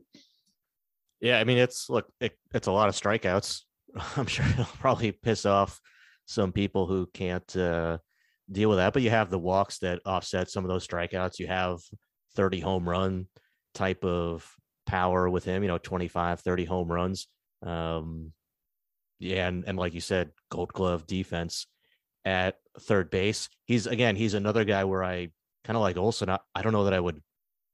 Yeah, I mean it's look, it, it's a lot of strikeouts I'm sure it'll probably piss off some people who can't uh, deal with that. But you have the walks that offset some of those strikeouts. You have 30 home run type of power with him, you know, 25, 30 home runs. Um, yeah, and, and like you said, gold glove defense at third base. He's again, he's another guy where I kind of like Olson. I, I don't know that I would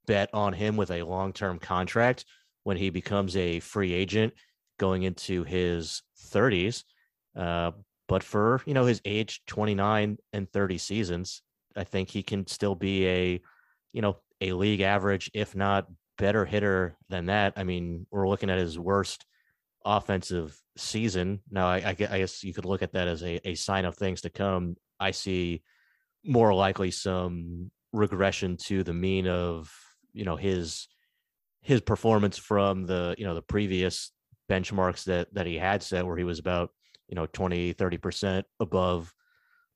bet on him with a long term contract when he becomes a free agent going into his 30s. Uh, but for you know his age, 29 and 30 seasons, I think he can still be a you know a league average, if not better hitter than that. I mean, we're looking at his worst offensive season. Now, I, I guess you could look at that as a, a sign of things to come. I see more likely some regression to the mean of you know his his performance from the you know the previous benchmarks that that he had set where he was about you know 20 30% above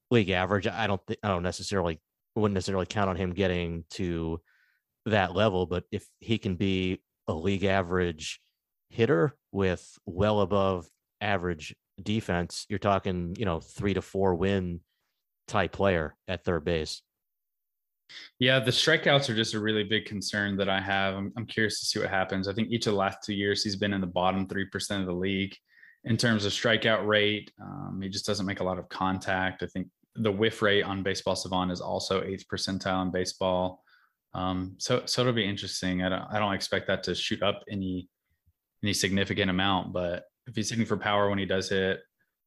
league average i don't th- i don't necessarily wouldn't necessarily count on him getting to that level but if he can be a league average hitter with well above average defense you're talking you know 3 to 4 win type player at third base yeah, the strikeouts are just a really big concern that I have. I'm, I'm, curious to see what happens. I think each of the last two years he's been in the bottom 3% of the league in terms of strikeout rate. Um, he just doesn't make a lot of contact. I think the whiff rate on Baseball Savant is also eighth percentile in baseball. Um, so, so it'll be interesting. I don't, I don't expect that to shoot up any, any significant amount, but if he's hitting for power when he does hit,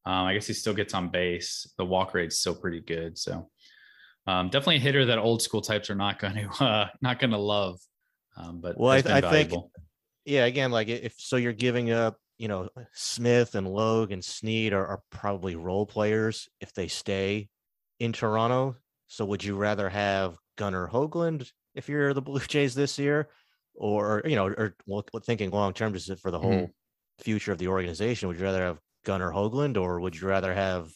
um, I guess he still gets on base. The walk rate's still pretty good. So um, definitely a hitter that old school types are not going to uh, not going to love. Um, but well, I, I think, yeah, again, like if so, you're giving up. You know, Smith and Logue and Snead are, are probably role players if they stay in Toronto. So, would you rather have Gunnar Hoglund if you're the Blue Jays this year, or you know, or thinking long term, just for the whole mm-hmm. future of the organization? Would you rather have Gunnar Hoglund, or would you rather have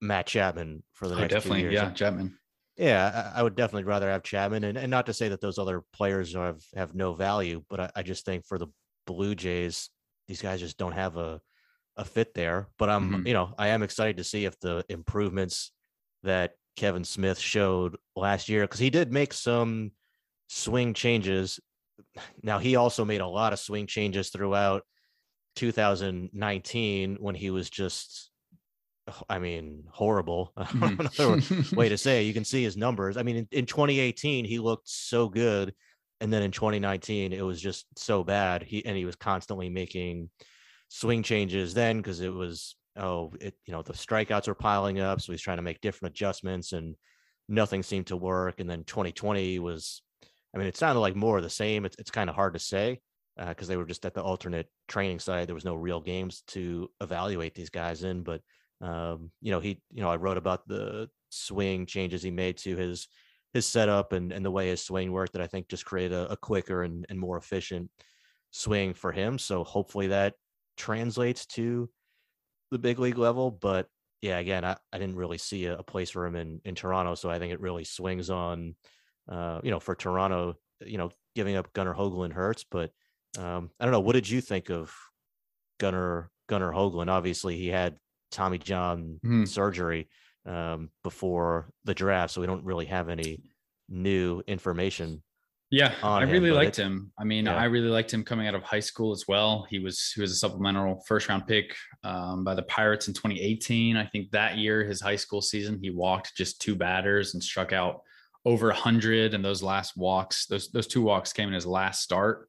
Matt Chapman for the oh, next definitely, two years? Yeah, Chapman. Yeah, I, I, would definitely rather have Chapman, and, and not to say that those other players have have no value, but I, I just think for the Blue Jays, these guys just don't have a a fit there. But I'm, mm-hmm. you know, I am excited to see if the improvements that Kevin Smith showed last year, because he did make some swing changes. Now he also made a lot of swing changes throughout 2019 when he was just I mean, horrible. Another hmm. way to say it. You can see his numbers. I mean, in, in 2018, he looked so good. And then in 2019, it was just so bad. He and he was constantly making swing changes then because it was, oh, it, you know, the strikeouts were piling up. So he's trying to make different adjustments and nothing seemed to work. And then 2020 was, I mean, it sounded like more of the same. It's, it's kind of hard to say because uh, they were just at the alternate training side. There was no real games to evaluate these guys in, but um, you know, he, you know, I wrote about the swing changes he made to his his setup and, and the way his swing worked that I think just created a, a quicker and, and more efficient swing for him. So hopefully that translates to the big league level. But yeah, again, I, I didn't really see a, a place for him in, in Toronto. So I think it really swings on, uh, you know, for Toronto, you know, giving up Gunnar Hoglund hurts. But um, I don't know. What did you think of Gunnar Gunnar Hoglund? Obviously, he had Tommy John mm-hmm. surgery um, before the draft, so we don't really have any new information. Yeah, I really liked him. I mean, yeah. I really liked him coming out of high school as well. He was he was a supplemental first round pick um, by the Pirates in 2018. I think that year, his high school season, he walked just two batters and struck out over 100. And those last walks, those those two walks came in his last start.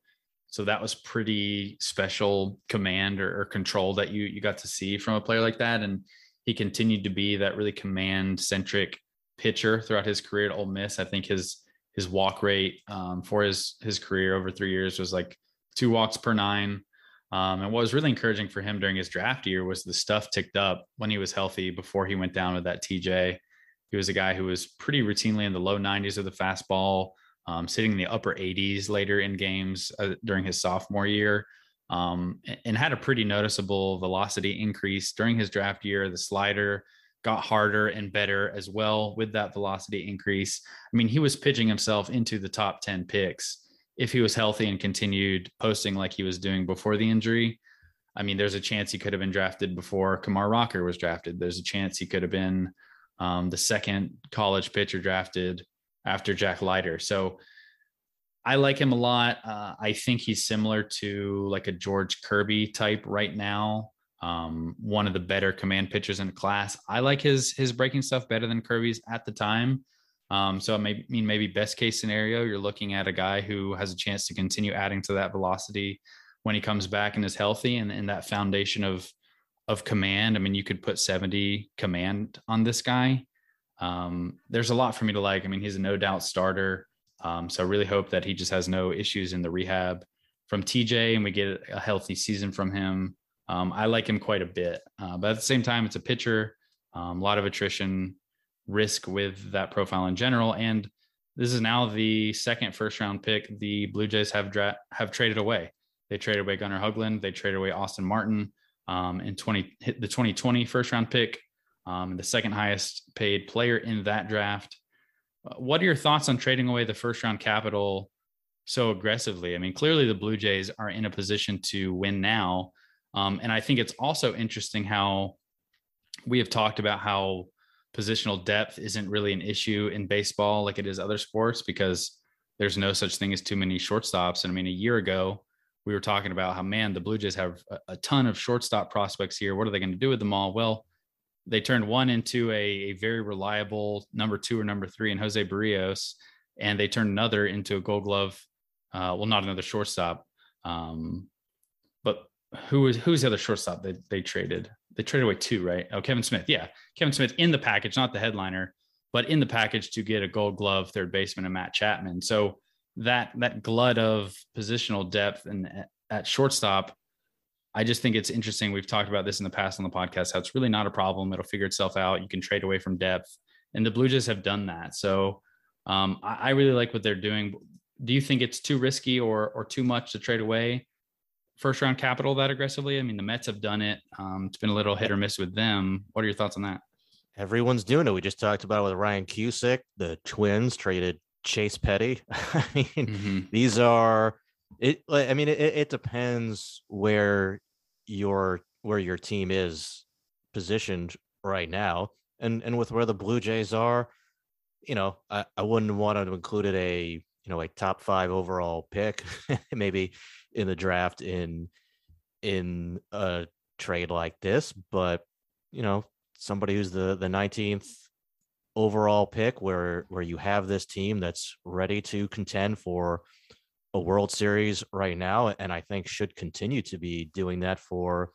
So that was pretty special command or, or, control that you you got to see from a player like that. And he continued to be that really command centric pitcher throughout his career at Ole Miss. I think his his walk rate um, for his his career over three years was like two walks per nine. Um, and what was really encouraging for him during his draft year was the stuff ticked up when he was healthy before he went down with that TJ. He was a guy who was pretty routinely in the low 90s of the fastball, um, sitting in the upper 80s later in games uh, during his sophomore year, um, and had a pretty noticeable velocity increase during his draft year. The slider got harder and better as well with that velocity increase. I mean, he was pitching himself into the top 10 picks if he was healthy and continued posting like he was doing before the injury. I mean, there's a chance he could have been drafted before Kumar Rocker was drafted. There's a chance he could have been um, the second college pitcher drafted after Jack Leiter. So I like him a lot. Uh, I think he's similar to like a George Kirby type right now. Um, one of the better command pitchers in the class. I like his his breaking stuff better than Kirby's at the time. Um, so I may, mean maybe best case scenario, you're looking at a guy who has a chance to continue adding to that velocity when he comes back and is healthy, and, and that foundation of of command. I mean, you could put 70 command on this guy. Um, there's a lot for me to like. I mean, he's a no doubt starter. Um, so I really hope that he just has no issues in the rehab from TJ and we get a healthy season from him. Um, I like him quite a bit, uh, but at the same time, it's a pitcher, um, a lot of attrition risk with that profile in general. And this is now the second first round pick the Blue Jays have dra- have traded away. They traded away Gunnar Hoglund. They traded away Austin Martin um, in 20 the 2020 first round pick, um, the second highest paid player in that draft. Uh, what are your thoughts on trading away the first round capital so aggressively? I mean, clearly the Blue Jays are in a position to win now. Um, and I think it's also interesting how we have talked about how positional depth isn't really an issue in baseball like it is other sports because there's no such thing as too many shortstops. And I mean, a year ago, we were talking about how, man, the Blue Jays have a, a ton of shortstop prospects here. What are they going to do with them all? Well, they turned one into a, a, very reliable number two or number three in Jose Berrios and they turned another into a gold glove. Uh, well, not another shortstop. Um, but who was who's the other shortstop they, they traded? They traded away two, right? Oh, Kevin Smith. Yeah. Kevin Smith in the package, not the headliner, but in the package to get a gold glove third baseman and Matt Chapman. So that that glut of positional depth and at shortstop, I just think it's interesting. We've talked about this in the past on the podcast, how it's really not a problem. It'll figure itself out. You can trade away from depth. And the Blue Jays have done that. So um, I, I really like what they're doing. Do you think it's too risky or or too much to trade away first round capital that aggressively? I mean, the Mets have done it. Um, it's been a little hit or miss with them. What are your thoughts on that? Everyone's doing it. We just talked about it with Ryan Cusick. The Twins traded Chase Petty. I mean, mm-hmm. these are it. I mean, it, it depends where your where your team is positioned right now, and and with where the Blue Jays are, you know, I, I wouldn't want to include it a you know a top five overall pick, maybe in the draft in in a trade like this, but you know, somebody who's the the 19th overall pick where where you have this team that's ready to contend for a World Series right now and I think should continue to be doing that for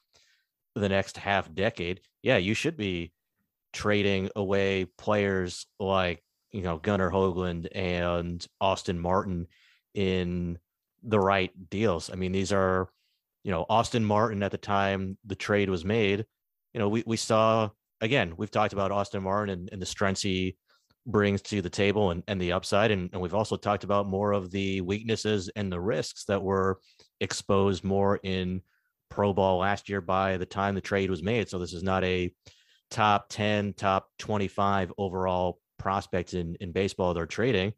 the next half decade. Yeah, you should be trading away players like, you know, Gunnar Hoglund and Austin Martin in the right deals. I mean, these are, you know, Austin Martin at the time the trade was made, you know, we, we saw again, we've talked about Austin Martin and, and the strengths he brings to the table and, and the upside. And, and we've also talked about more of the weaknesses and the risks that were exposed more in pro ball last year by the time the trade was made. So this is not a top 10, top 25 overall prospect in, in baseball they're trading.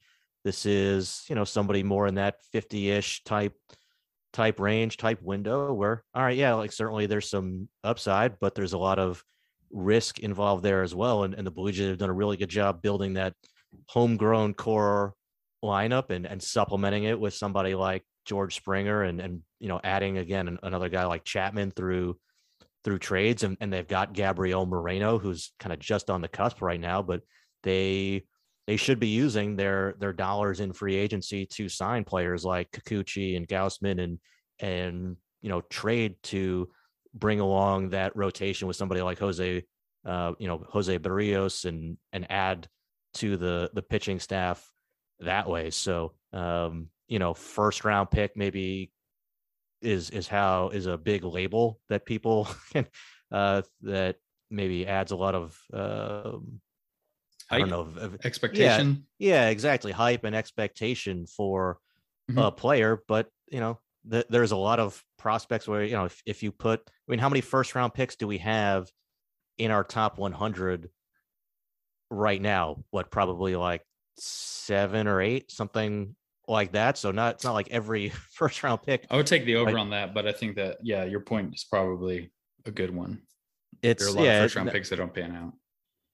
This is, you know, somebody more in that 50-ish type type range, type window where, all right, yeah, like certainly there's some upside, but there's a lot of risk involved there as well. And, and the Blue Jays have done a really good job building that homegrown core lineup and, and supplementing it with somebody like George Springer and, and you know, adding again another guy like Chapman through through trades. And, and they've got Gabriel Moreno, who's kind of just on the cusp right now, but they they should be using their their dollars in free agency to sign players like Kikuchi and Gaussman and and you know trade to bring along that rotation with somebody like Jose, uh, you know, Jose Berrios and and add to the the pitching staff that way. So um, you know, first round pick maybe is is how is a big label that people can uh that maybe adds a lot of um I don't know of, expectation. Yeah, yeah, exactly. Hype and expectation for mm-hmm. a player, but you know, th- there's a lot of prospects where you know if, if you put i mean how many first round picks do we have in our top 100 right now what probably like seven or eight something like that. So not it's not like every first round pick. I would take the over Like- on that, but I think that yeah, your point is probably a good one. It's There are a lot yeah, of first round picks that don't pan out.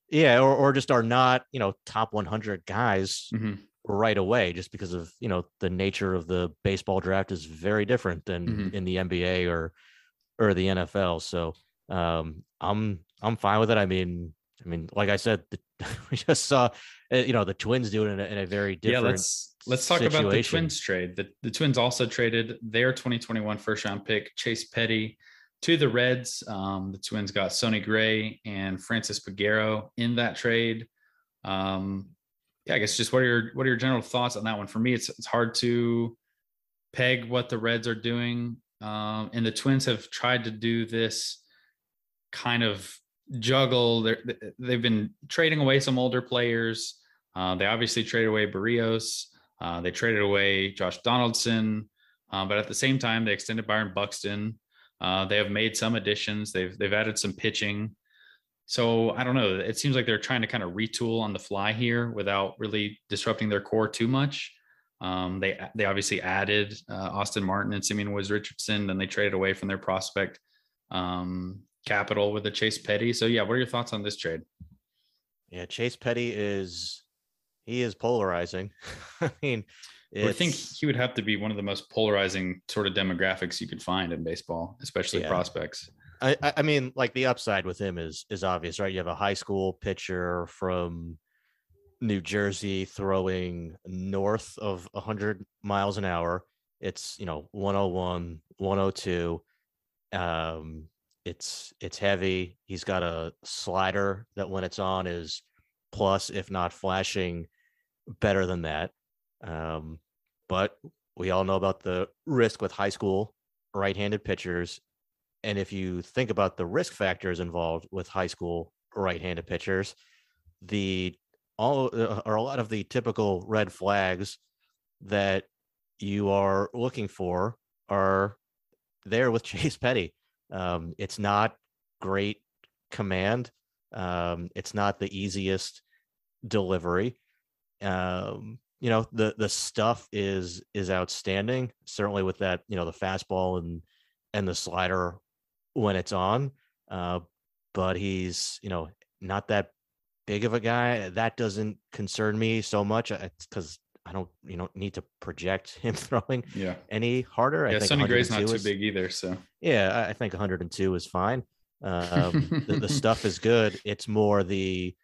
yeah, or or just are not you know top 100 guys Mhm. Right away, just because of you know the nature of the baseball draft is very different than Mhm. in the NBA or or the NFL. So um, I'm I'm fine with it. I mean, I mean, like I said, the, we just saw uh, you know the Twins do it in a, in a very different. Yeah, let's let's talk about the. Twins trade. The the Twins also traded their 2021 first round pick Chase Petty to the Reds. Um, the Twins got Sonny Gray and Francis Peguero in that trade. Um, yeah, I guess just what are your what are your general thoughts on that one? For me, it's it's hard to peg what the Reds are doing. Um, and the Twins have tried to do this kind of juggle. They're, they've been trading away some older players. Uh, they obviously traded away Berrios. Uh, they traded away Josh Donaldson, uh, but at the same time, they extended Byron Buxton. Uh, they have made some additions. They've they've added some pitching. So I don't know. It seems like they're trying to kind of retool on the fly here without really disrupting their core too much. Um, they they obviously added uh, Austin Martin and Simeon Woods Richardson, and they traded away from their prospect um, capital with the Chase Petty. So yeah, what are your thoughts on this trade? Yeah, Chase Petty is he is polarizing. I mean, I think he would have to be one of the most polarizing sort of demographics you could find in baseball, especially Yeah. prospects. I, I- mean, like the upside with him is is obvious, right? You have a high school pitcher from New Jersey throwing north of 100 miles an hour. It's you know 101, 102. Um, it's it's heavy. He's got a slider that when it's on is plus, if not flashing, better than that. Um, but we all know about the risk with high school right-handed pitchers and if you think about the risk factors involved with high school right-handed pitchers, the all uh, are a lot of the typical red flags that you are looking for are there with Chase Petty. Um, it's not great command. Um, it's not the easiest delivery. Um, you know, the the stuff is is outstanding. Certainly with that, you know, the fastball and and the slider when it's on. Uh, but he's, you know, not that big of a guy. That doesn't concern me so much because I don't, you know, need to project him throwing Yeah. any harder. I Yeah. think Sonny Gray's not 102 too is- big either. So Yeah, I- I think 102 is fine. Um, the, the stuff is good. It's more the,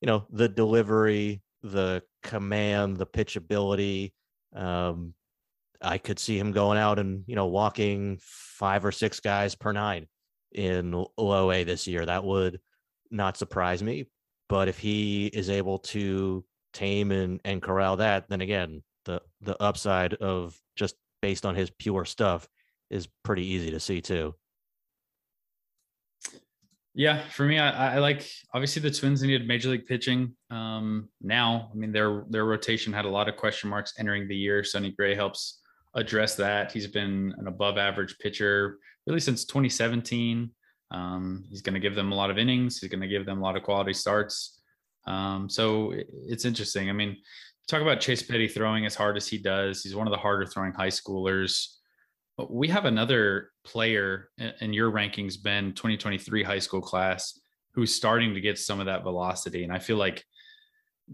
you know, the delivery, the command, the pitchability. Um, I could see him going out and you know walking five or six guys per nine in low A this year. That would not surprise me. But if he is able to tame and, and corral that, then again, the the upside of just based on his pure stuff is pretty easy to see too. Yeah, for me, I, I like obviously the Twins needed major league pitching. Um, now, I mean their their rotation had a lot of question marks entering the year. Sonny Gray helps address that. He's been an above average pitcher really since 2017. Um, he's going to give them a lot of innings. He's going to give them a lot of quality starts. Um, so it- it's interesting. I mean, talk about Chase Petty throwing as hard as he does. He's one of the harder throwing high schoolers. But we have another player in your rankings, Ben, 2023 high school class, who's starting to get some of that velocity. And I feel like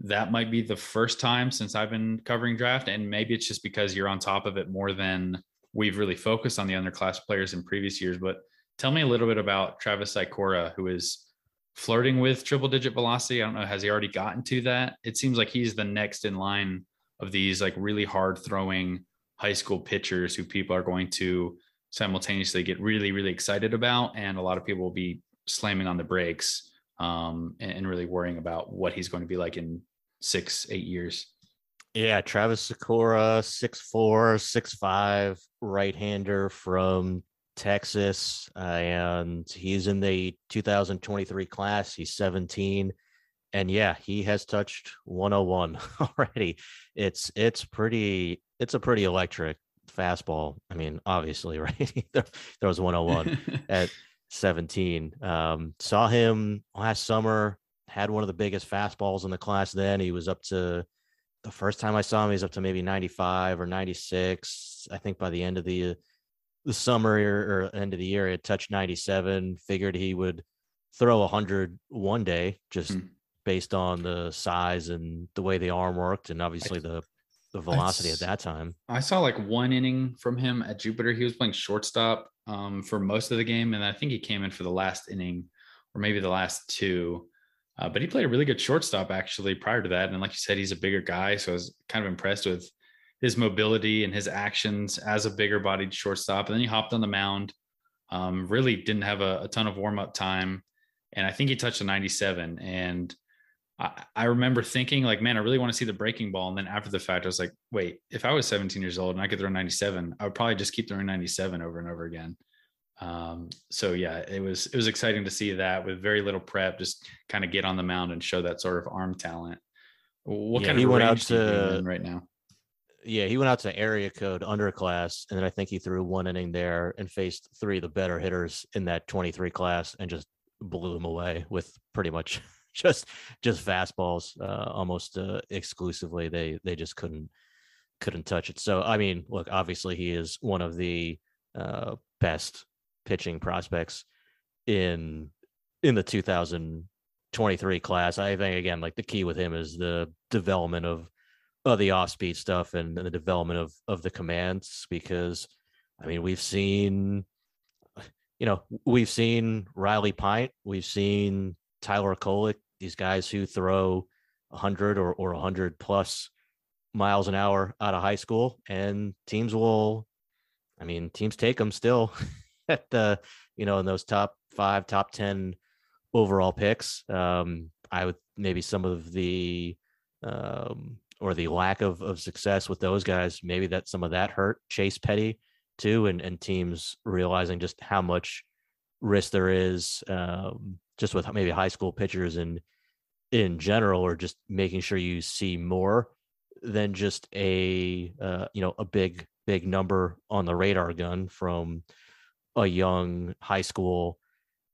that might be the first time since I've been covering draft. And maybe it's just because you're on top of it more than we've really focused on the underclass players in previous years. But tell me a little bit about Travis Sikora, who is flirting with triple digit velocity. I don't know, has he already gotten to that? It seems like he's the next in line of these like really hard throwing high school pitchers who people are going to simultaneously get really, really excited about. And a lot of people will be slamming on the brakes um, and, and really worrying about what he's going to be like in six, eight years. Yeah, Travis Sikora, six four, six five, right hander from Texas, uh, and he's in the 2023 class. He's 17, and yeah, he has touched 101 already. It's it's pretty it's a pretty electric fastball. I mean, obviously, right? there, there was 101 at 17. Um, saw him last summer, had one of the biggest fastballs in the class then. He was up to the first time I saw him, he's up to maybe 95 or 96. I think by the end of the the summer or, or end of the year, he had touched 97. Figured he would throw 100 one day, just mm. based on the size and the way the arm worked, and obviously the the velocity at that time. I saw like one inning from him at Jupiter. He was playing shortstop um, for most of the game, and I think he came in for the last inning or maybe the last two. Uh, but he played a really good shortstop actually prior to that. And like you said, he's a bigger guy. So I was kind of impressed with his mobility and his actions as a bigger bodied shortstop. And then he hopped on the mound. Um, really didn't have a, a ton of warm up time. And I think he touched a 97. And I, I remember thinking, like, man, I really want to see the breaking ball. And then after the fact, I was like, wait, if I was 17 years old and I could throw 97, I would probably just keep throwing 97 over and over again. Um, so yeah, it was it was exciting to see that with very little prep, just kind of get on the mound and show that sort of arm talent. What yeah, kind of he went out to right now? Yeah, he went out to area code underclass, and then I think he threw one inning there and faced three of the better hitters in that 23 class and just blew them away with pretty much just just fastballs, uh, almost uh, exclusively. They they just couldn't couldn't touch it. So I mean, look, obviously he is one of the uh, best pitching prospects in in the 2023 class. I think again, like the key with him is the development of of the off speed stuff and, and the development of of the commands because I mean we've seen you know we've seen Riley Pint, we've seen Tyler Kolek, these guys who throw 100 or or 100 plus miles an hour out of high school and teams will I mean teams take them still at the you know in those top five, top ten overall picks. Um, I would maybe some of the um, or the lack of of success with those guys. Maybe that some of that hurt Chase Petty too, and and teams realizing just how much risk there is um, just with maybe high school pitchers and in general, or just making sure you see more than just a uh, you know a big big number on the radar gun from a young high school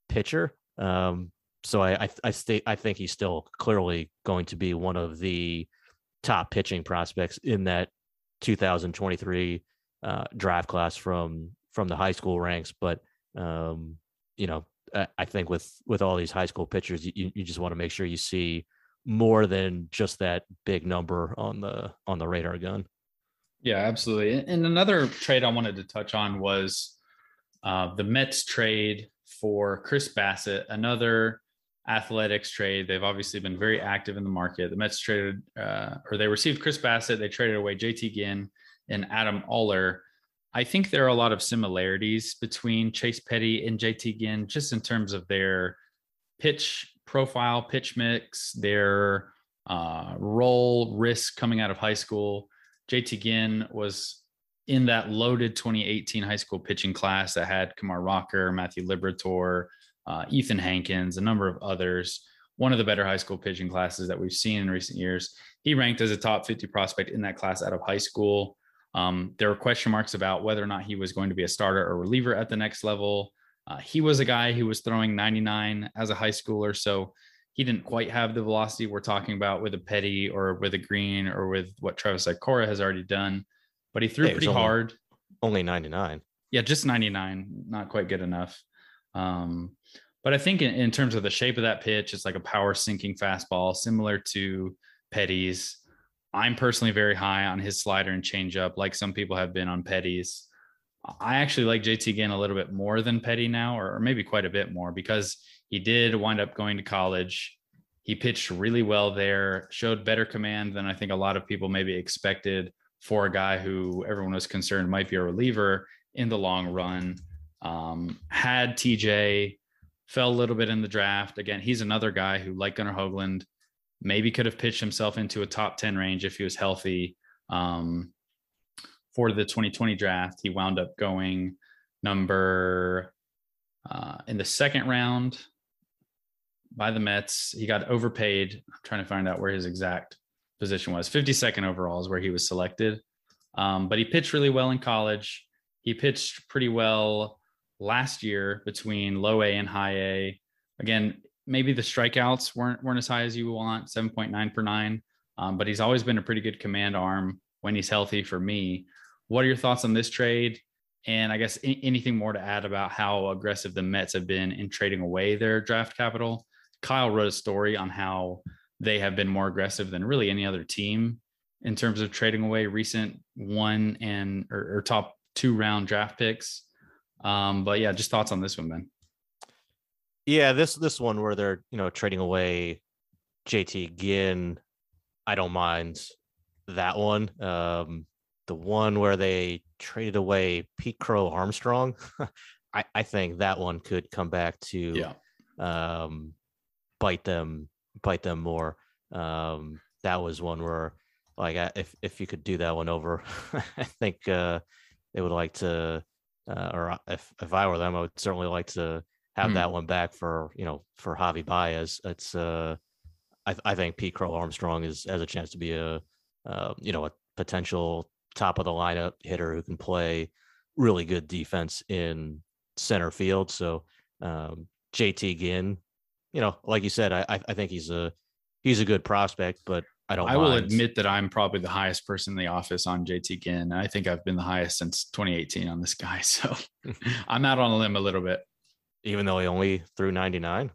pitcher. Um, so I I I, I think he's still clearly going to be one of the top pitching prospects in that 2023 uh, draft class from from the high school ranks. But um, you know, I, I, think with with all these high school pitchers, you you just want to make sure you see more than just that big number on the on the radar gun. Yeah, absolutely. And another trade I wanted to touch on was uh, the Mets trade for Chris Bassitt, another athletics trade. They've obviously been very active in the market. The Mets traded, uh, or they received Chris Bassitt. They traded away JT Ginn and Adam Oller. I think there are a lot of similarities between Chase Petty and JT Ginn, just in terms of their pitch profile, pitch mix, their uh, role risk coming out of high school. JT Ginn was in that loaded 2018 high school pitching class that had Kumar Rocker, Matthew Liberatore, uh, Ethan Hankins, a number of others. One of the better high school pitching classes that we've seen in recent years. He ranked as a top 50 prospect in that class out of high school. Um, there were question marks about whether or not he was going to be a starter or reliever at the next level. Uh, he was a guy who was throwing 99 as a high schooler, so he didn't quite have the velocity we're talking about with a Petty or with a Greene or with what Travis Sikora has already done but he threw hey, pretty only, hard. Only 99. Yeah, just 99, not quite good enough. Um, but I think in, in, terms of the shape of that pitch, it's like a power sinking fastball, similar to Petty's. I'm personally very high on his slider and changeup, like some people have been on Petty's. I actually like JT Ginn a little bit more than Petty now, or maybe quite a bit more, because he did wind up going to college. He pitched really well there, showed better command than I think a lot of people maybe expected for a guy who everyone was concerned might be a reliever in the long run. Um, had TJ fell a little bit in the draft. Again, he's another guy who, like Gunnar Hoglund, maybe could have pitched himself into a top 10 range if he was healthy. Um, for the 2020 draft, he wound up going number uh, in the second round by the Mets. He got overpaid. I'm trying to find out where his exact position was. 52nd overall is where he was selected. Um, but he pitched really well in college. He pitched pretty well last year between low A and high A. Again, maybe the strikeouts weren't weren't as high as you want, 7.9 per nine. um, but he's always been a pretty good command arm when he's healthy for me. What are your thoughts on this trade? And I guess anything more to add about how aggressive the Mets have been in trading away their draft capital? Kyle wrote a story on how they have been more aggressive than really any other team in terms of trading away recent one and or, or top two round draft picks. Um, but yeah, just thoughts on this one, Ben. Yeah, this this one where they're you know trading away JT Ginn, I don't mind that one. Um, the one where they traded away Pete Crow Armstrong, I, I think that one could come back to yeah. um, bite them bite them more. Um, that was one where like if if you could do that one over, I think uh, they would like to, uh, or if if I were them, I would certainly like to have hmm. that one back for you know for Javi Baez. It's uh, I I think Pete Crow Armstrong is has a chance to be a uh, you know a potential top of the lineup hitter who can play really good defense in center field. So um, JT Ginn, you know, like you said, I I think he's a he's a good prospect, but I don't. I mind. will admit that I'm probably the highest person in the office on JT Ginn. I think I've been the highest since 2018 on this guy. So I'm out on a limb a little bit. Even though he only threw 99.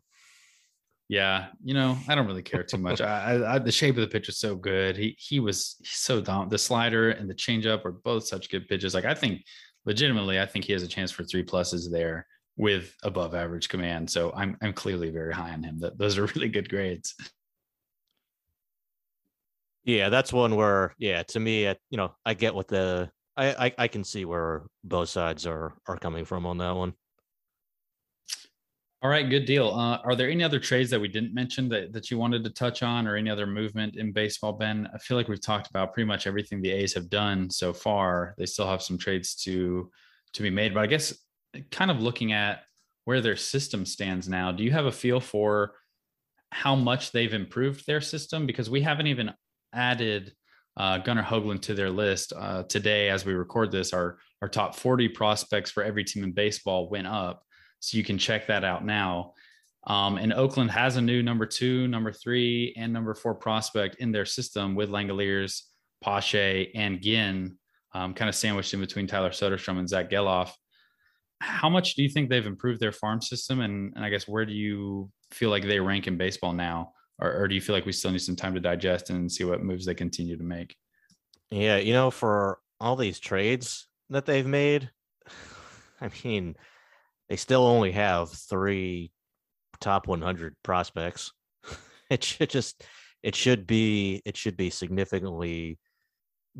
Yeah, you know, I don't really care too much. I, I, the shape of the pitch is so good. He he was so dumb. The slider and the changeup are both such good pitches. Like I think, legitimately, I think he has a chance for three pluses there with above average command. So I'm I'm clearly very high on him. That those are really good grades. Yeah, that's one where, yeah, to me, you know, I get what the I, I I can see where both sides are are coming from on that one. All right, good deal. Uh, are there any other trades that we didn't mention that, that you wanted to touch on, or any other movement in baseball, Ben? I feel like we've talked about pretty much everything the A's have done so far. They still have some trades to to be made, but I guess kind of looking at where their system stands now, do you have a feel for how much they've improved their system? Because we haven't even added uh, Gunnar Hoglund to their list uh, today as we record this. Our our top 40 prospects for every team in baseball went up, so you can check that out now. Um, and Oakland has a new number two, number three, and number four prospect in their system with Langeliers, Pache, and Ginn, um, kind of sandwiched in between Tyler Soderstrom and Zach Gelof. How much do you think they've improved their farm system? And, and I guess where do you feel like they rank in baseball now? or, or do you feel like we still need some time to digest and see what moves they continue to make? Yeah, you know, for all these trades that they've made, I mean, they still only have three top 100 prospects. it should just, it should be, it should be significantly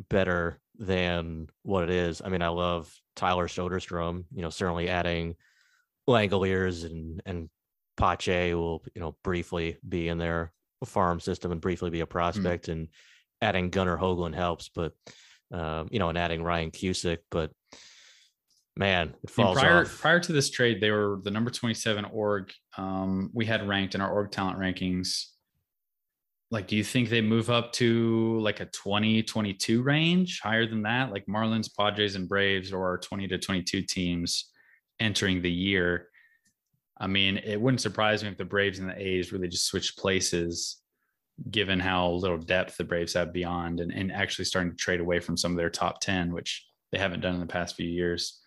better than what it is. I mean, I love Tyler Soderstrom, you know, certainly adding Langeliers and, and Pache will, you know, briefly be in their farm system and briefly be a mm. prospect, mm. and adding Gunnar Hoglund helps, but um, you know, and adding Ryan Cusick, but man, it falls prior, off. Prior to this trade, they were the number 27 org. Um, we had ranked in our org talent rankings. Like, do you think they move up to like a 20, 22 range, higher than that? Like Marlins, Padres, and Braves, or 20 to 22 teams entering the year. I mean, it wouldn't surprise me if the Braves and the A's really just switched places, given how little depth the Braves have beyond and, and actually starting to trade away from some of their top 10, which they haven't done in the past few years.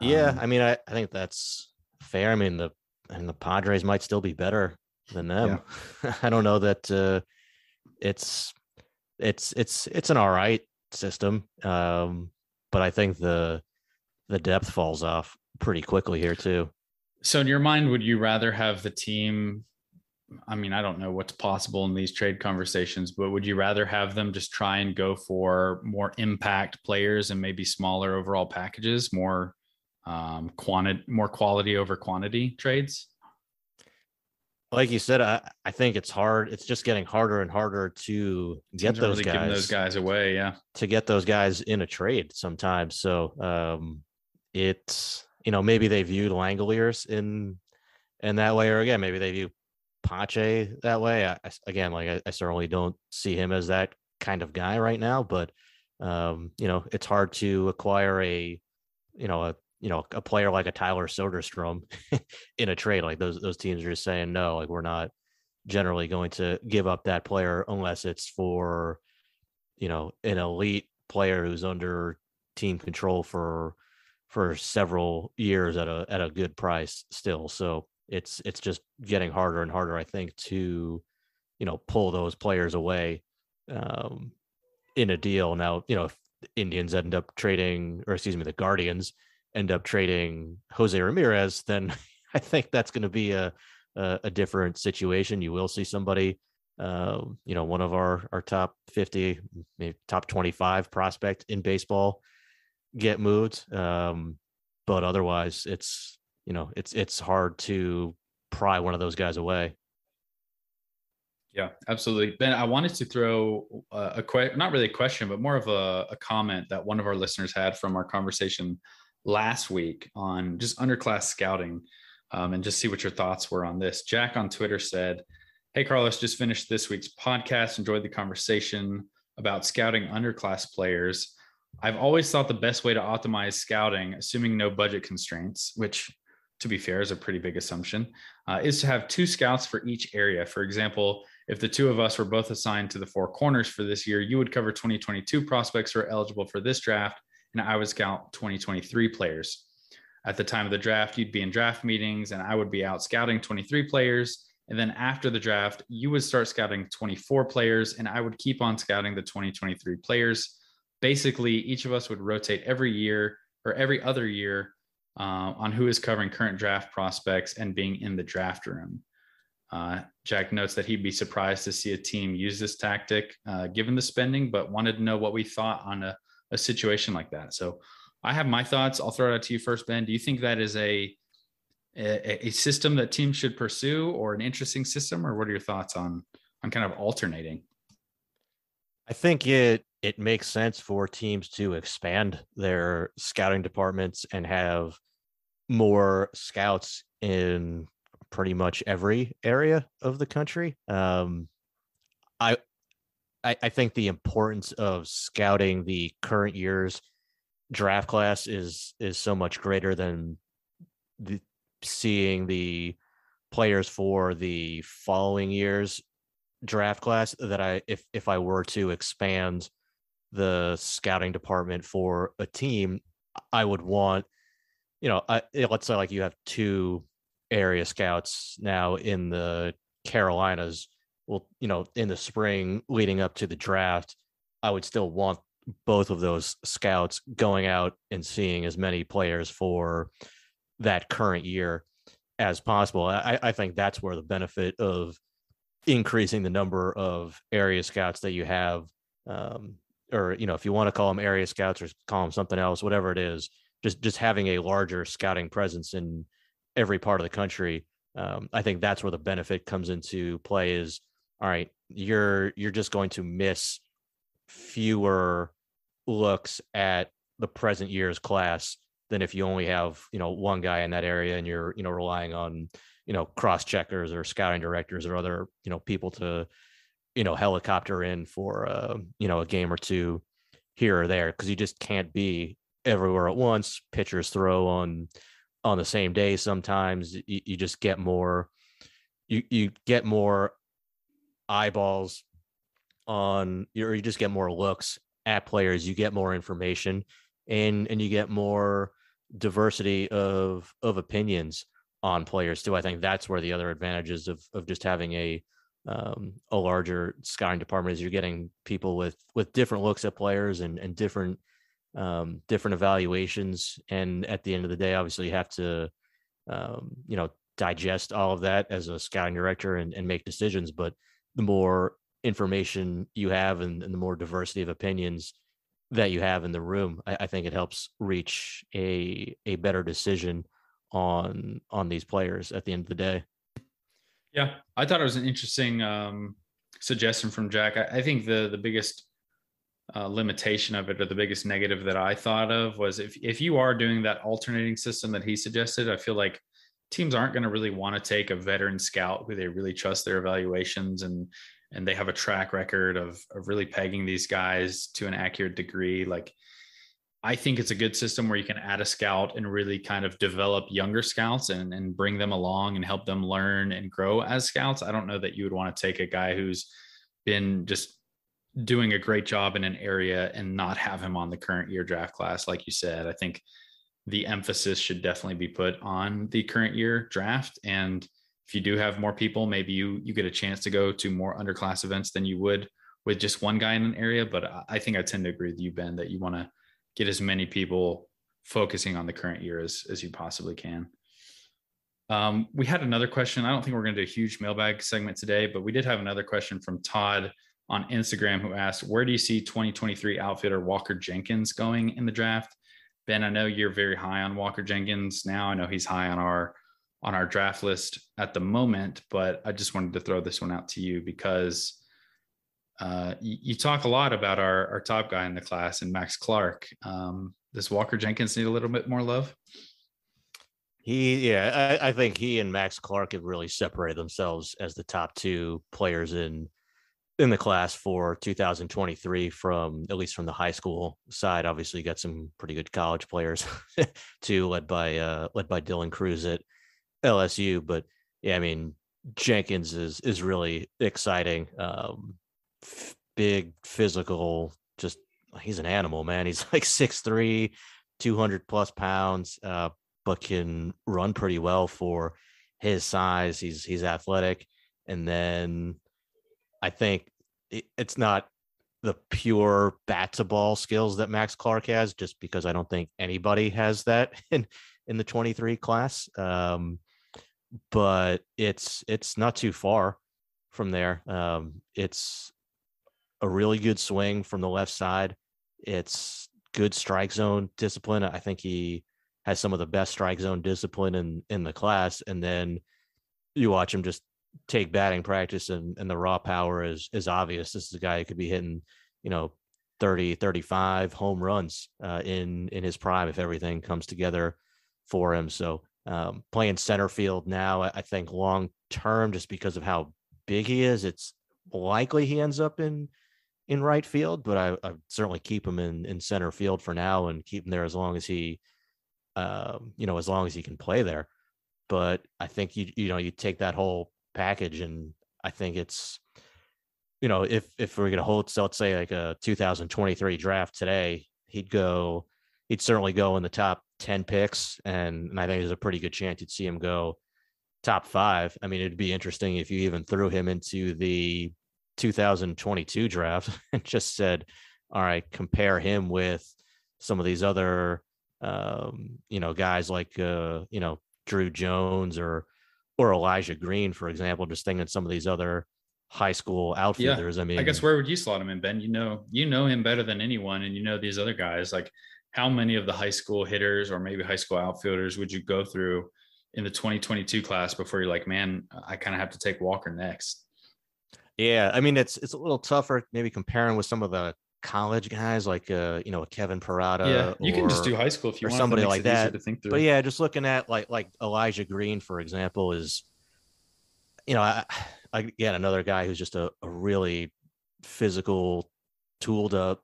Yeah. Um, I mean, I, I think that's fair. I mean, the, and the Padres might still be better than them. Yeah. I don't know that uh, it's, it's, it's, it's an all right system. Um, but I think the, the depth falls off pretty quickly here too. So, in your mind, would you rather have the team? I mean, I don't know what's possible in these trade conversations, but would you rather have them just try and go for more impact players and maybe smaller overall packages, more um, quantity, more quality over quantity trades? Like you said, I, I think it's hard. It's just getting harder and harder to get those really guys, those guys away. Yeah, to get those guys in a trade sometimes. So um, it's you know, maybe they viewed Langeliers in in that way, or again, maybe they view Pache that way. I, again, like I, I, certainly don't see him as that kind of guy right now, but um, you know, it's hard to acquire a, you know, a you know a player like a Tyler Soderstrom in a trade. Like those those teams are just saying no, like we're not generally going to give up that player unless it's for, you know, an elite player who's under team control for for several years at a at a good price still. So it's it's just getting harder and harder, I think, to you know pull those players away um, in a deal. Now, you know, if Indians end up trading, or excuse me, the Guardians end up trading Jose Ramirez, then I think that's going to be a, a, a different situation. You will see somebody, uh, you know, one of our our top fifty, maybe top twenty five prospect in baseball get moved. Um, but otherwise, it's you know, it's it's hard to pry one of those guys away. Yeah, absolutely. Ben, I wanted to throw a, a question, not really a question, but more of a, a, comment that one of our listeners had from our conversation last week on just underclass scouting um, and just see what your thoughts were on this. Jack on Twitter said, Hey, Carlos, just finished this week's podcast. Enjoyed the conversation about scouting underclass players. I've always thought the best way to optimize scouting, assuming no budget constraints, which to be fair is a pretty big assumption, uh, is to have two scouts for each area. For example, if the two of us were both assigned to the four corners for this year, you would cover 2022 prospects who are eligible for this draft, and I would scout 2023 players. At the time of the draft, you'd be in draft meetings, and I would be out scouting 23 players. And then after the draft, you would start scouting 24 players, and I would keep on scouting the 2023 players basically each of us would rotate every year or every other year uh, on who is covering current draft prospects and being in the draft room. Uh, Jack notes that he'd be surprised to see a team use this tactic uh, given the spending, but wanted to know what we thought on a, a situation like that. So I have my thoughts. I'll throw it out to you first, Ben. Do you think that is a, a, a system that teams should pursue or an interesting system, or what are your thoughts on on kind of alternating? I think it it makes sense for teams to expand their scouting departments and have more scouts in pretty much every area of the country. Um, I, I, I think the importance of scouting the current year's draft class is is so much greater than the, seeing the players for the following year's draft class that I if if I were to expand the scouting department for a team, I would want, you know, I, let's say like you have two area scouts now in the Carolinas. Well, you know, in the spring leading up to the draft, I would still want both of those scouts going out and seeing as many players for that current year as possible. I, I think that's where the benefit of increasing the number of area scouts that you have um, or you know if you want to call them area scouts or call them something else whatever it is just just having a larger scouting presence in every part of the country um, i think that's where the benefit comes into play is all right you're you're just going to miss fewer looks at the present year's class than if you only have you know one guy in that area and you're you know relying on you know cross checkers or scouting directors or other you know people to you know helicopter in for uh, you know a game or two here or there because you just can't be everywhere at once. Pitchers throw on on the same day sometimes. You, you just get more you you get more eyeballs on or you just get more looks at players you get more information and and you get more diversity of of opinions on players too i think that's where the other advantages of of just having a um, a larger scouting department is you're getting people with with different looks at players and and different um, different evaluations. And at the end of the day, obviously, you have to um, you know digest all of that as a scouting director and, and make decisions. But the more information you have and, and, the more diversity of opinions that you have in the room, I, I think it helps reach a a better decision on on these players at the end of the day. Yeah, I thought it was an interesting um, suggestion from Jack. I, I, think the the biggest uh, limitation of it, or the biggest negative that I thought of, was if if you are doing that alternating system that he suggested, I feel like teams aren't going to really want to take a veteran scout who they really trust their evaluations and and they have a track record of of really pegging these guys to an accurate degree. Like I think it's a good system where you can add a scout and really kind of develop younger scouts and, and bring them along and help them learn and grow as scouts. I don't know that you would want to take a guy who's been just doing a great job in an area and not have him on the current year draft class. Like you said, I think the emphasis should definitely be put on the current year draft. And if you do have more people, maybe you you get a chance to go to more underclass events than you would with just one guy in an area. But I think I tend to agree with you, Ben, that you want to get as many people focusing on the current year as, as you possibly can. Um, we had another question. I don't think we're going to do a huge mailbag segment today, but we did have another question from Todd on Instagram who asked, Where do you see 2023 outfielder Walker Jenkins going in the draft? Ben, I know you're very high on Walker Jenkins now. I know he's high on our on our draft list at the moment, but I just wanted to throw this one out to you because uh, you, you, talk a lot about our, our top guy in the class and Max Clark. Um, does Walker Jenkins need a little bit more love? He, yeah, I, I, think he and Max Clark have really separated themselves as the top two players in in the class for 2023 from at least from the high school side. Obviously, you got some pretty good college players too, led by uh, led by Dylan Crews at LSU. But yeah, I mean Jenkins is is really exciting. Um, f- big physical, just he's an animal, man. He's like 6'3, 200 plus pounds, uh, but can run pretty well for his size. He's he's athletic. And then I think it, it's not the pure bat to ball skills that Max Clark has, just because I don't think anybody has that in in the 23 class. Um, but it's it's not too far from there. Um, it's a really good swing from the left side. It's good strike zone discipline. I think he has some of the best strike zone discipline in in the class. And then you watch him just take batting practice and, and the raw power is is obvious. This is a guy who could be hitting, you know, 30, 35 home runs uh, in in his prime if everything comes together for him. So um, playing center field now, I, I think long term, just because of how big he is, it's likely he ends up in in right field, but I, I certainly keep him in in center field for now and keep him there as long as he, um, you know, as long as he can play there. But I think you you know you take that whole package, and I think it's, you know, if if we're gonna hold, so let's say like a 2023 draft today, he'd go, he'd certainly go in the top 10 picks, and, and I think there's a pretty good chance you'd see him go top five. I mean, it'd be interesting if you even threw him into the 2022 draft and just said, all right, compare him with some of these other, um, you know, guys like, uh, you know, Drew Jones or, or Elijah Green, for example, just thinking some of these other high school outfielders. Yeah. I mean, I guess where would you slot him in, Ben? You know, you know him better than anyone, and you know these other guys. Like, how many of the high school hitters or maybe high school outfielders would you go through in the 2022 class before you're like, man, I kind of have to take Walker next? Yeah, I mean it's it's a little tougher maybe comparing with some of the college guys like uh you know a Kevin Parada. Yeah, you or, can just do high school if you or want. Somebody like that. But yeah, just looking at like like Elijah Green for example is, you know, I, I again another guy who's just a, a really physical, tooled up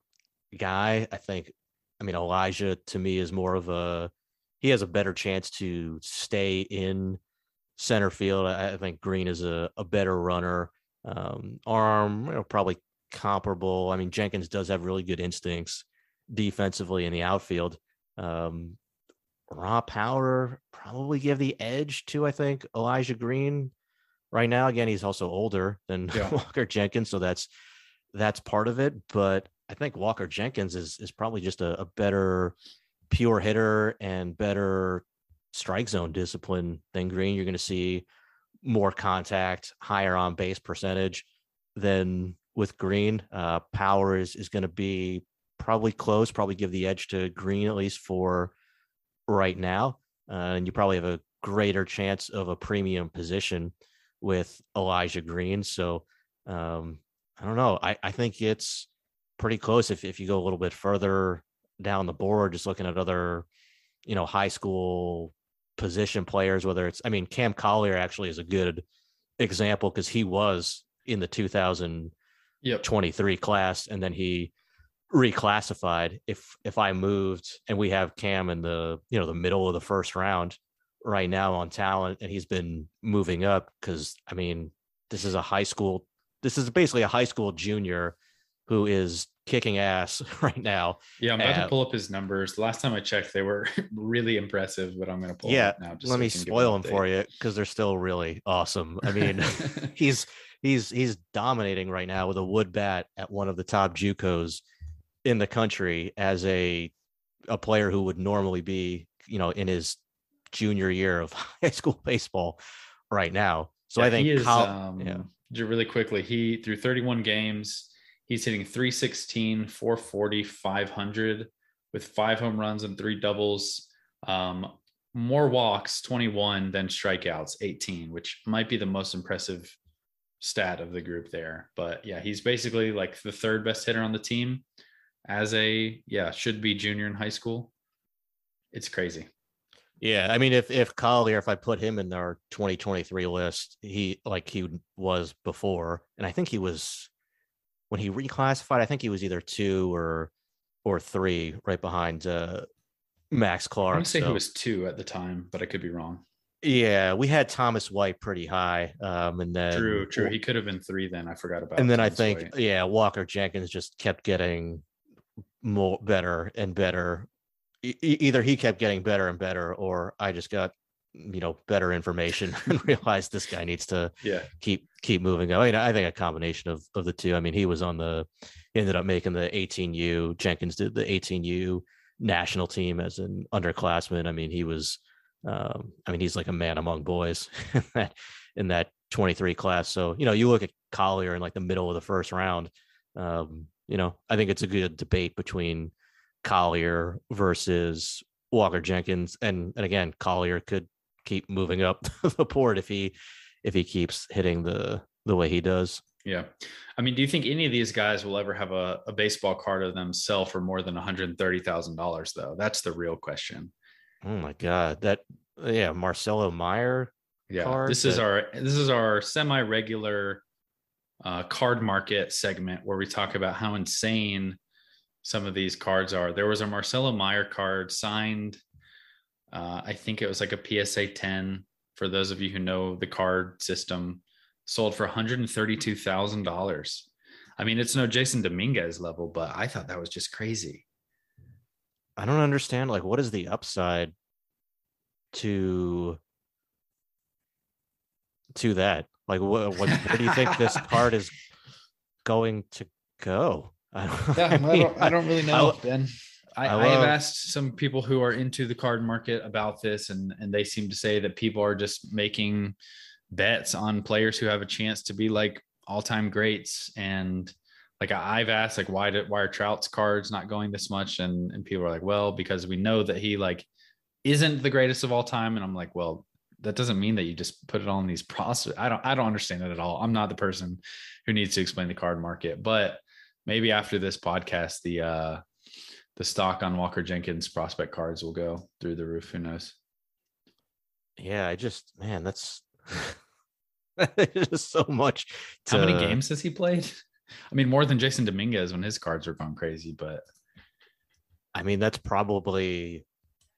guy. I think. I mean Elijah to me is more of a he has a better chance to stay in center field. I, I think Green is a, a better runner um, arm, you know, probably comparable. I mean, Jenkins does have really good instincts defensively in the outfield. Um, raw power probably give the edge to I think Elijah Green. Right now, again, he's also older than yeah. Walker Jenkins, so that's that's part of it. But I think Walker Jenkins is is probably just a, a better pure hitter and better strike zone discipline than Green. You're going to see more contact, higher on base percentage than with Green. Uh, power is, is going to be probably close, probably give the edge to Green at least for right now. Uh, and you probably have a greater chance of a premium position with Elijah Green. So um, I don't know. I, I think it's pretty close if, if you go a little bit further down the board, just looking at other, you know, high school position players, whether it's, I mean, Cam Collier actually is a good example because he was in the 2023 yep. class and then he reclassified if if I moved and we have Cam in the you know the middle of the first round right now on talent and he's been moving up because I mean this is a high school this is basically a high school junior who is kicking ass right now. Yeah, I'm about uh, to pull up his numbers. Last time I checked, they were really impressive, but I'm going to pull yeah, now. Just let so me spoil them for you because they're still really awesome. I mean, he's he's he's dominating right now with a wood bat at one of the top JUCOs in the country as a a player who would normally be, you know, in his junior year of high school baseball right now. So yeah, I think is, Kyle, um, yeah. really quickly, he through 31 games, he's hitting 316, 440, 500 with five home runs and three doubles. Um, more walks, 21 than strikeouts, 18, which might be the most impressive stat of the group there. But yeah, he's basically like the third best hitter on the team as a yeah, should be junior in high school. It's crazy. Yeah, I mean, if if Collier, if I put him in our 2023 list, he like he was before, and I think he was when he reclassified. I think he was either two or or three, right behind uh, Max Clark. I want to say so. he was two at the time, but I could be wrong. Yeah, we had Thomas White pretty high, um, and then true, true. He could have been three. Then I forgot about. And then Thomas I think, White. yeah, Walker Jenkins just kept getting more better and better either he kept getting better and better or i just got you know better information and realized this guy needs to yeah keep keep moving i mean i think a combination of of the two i mean he was on the ended up making the 18u jenkins did the 18u national team as an underclassman i mean he was um i mean he's like a man among boys in that in that 23 class so you know you look at collier in like the middle of the first round um you know i think it's a good debate between Collier versus Walker Jenkins, and and again, Collier could keep moving up the board if he if he keeps hitting the the way he does. Yeah. I mean, do you think any of these guys will ever have a, a baseball card of them sell for more than $130,000 though? That's the real question. Oh my God. That, yeah. Marcelo Meyer. Yeah. This that... is our, this is our semi-regular uh, card market segment where we talk about how insane some of these cards are. There was a Marcelo Meyer card signed. Uh, I think it was like a PSA 10 for those of you who know the card system, sold for $132,000. I mean, it's no Jasson Dominguez level, but I thought that was just crazy. I don't understand. Like, what is the upside to to that? Like, what, what where do you think this card is going to go? yeah, I, mean, I, don't, I don't really know, I, Ben. I, I, I, have asked some people who are into the card market about this, and and they seem to say that people are just making bets on players who have a chance to be like all time greats. And like I've asked, like why did why are Trout's cards not going this much? And and people are like, well, because we know that he like isn't the greatest of all time. And I'm like, well, that doesn't mean that you just put it on these process. I don't I don't understand it at all. I'm not the person who needs to explain the card market, but maybe after this podcast, the uh the stock on Walker Jenkins prospect cards will go through the roof. Who knows? Yeah, I just man, that's just so much. To... How many games has he played? I mean, more than Jasson Dominguez when his cards were going crazy, but I mean, that's probably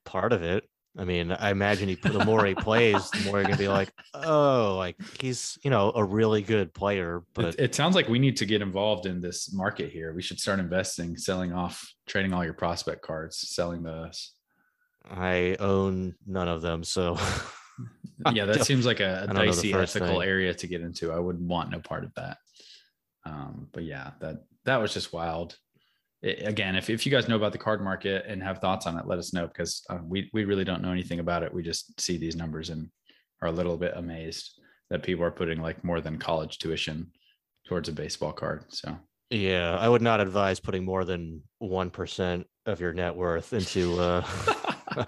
part of it. I mean, I imagine he the more he plays, the more you're gonna be like, oh, like he's you know a really good player. But it, it, sounds like we need to get involved in this market here. We should start investing, selling off, trading all your prospect cards, selling those. I own none of them, so yeah, that seems like a, a dicey ethical thing. area to get into. I would want no part of that. Um, but yeah, that that was just wild again, if, if you guys know about the card market and have thoughts on it, let us know because uh, we, we really don't know anything about it. We just see these numbers and are a little bit amazed that people are putting like more than college tuition towards a baseball card. So, yeah, I would not advise putting more than 1% of your net worth into uh,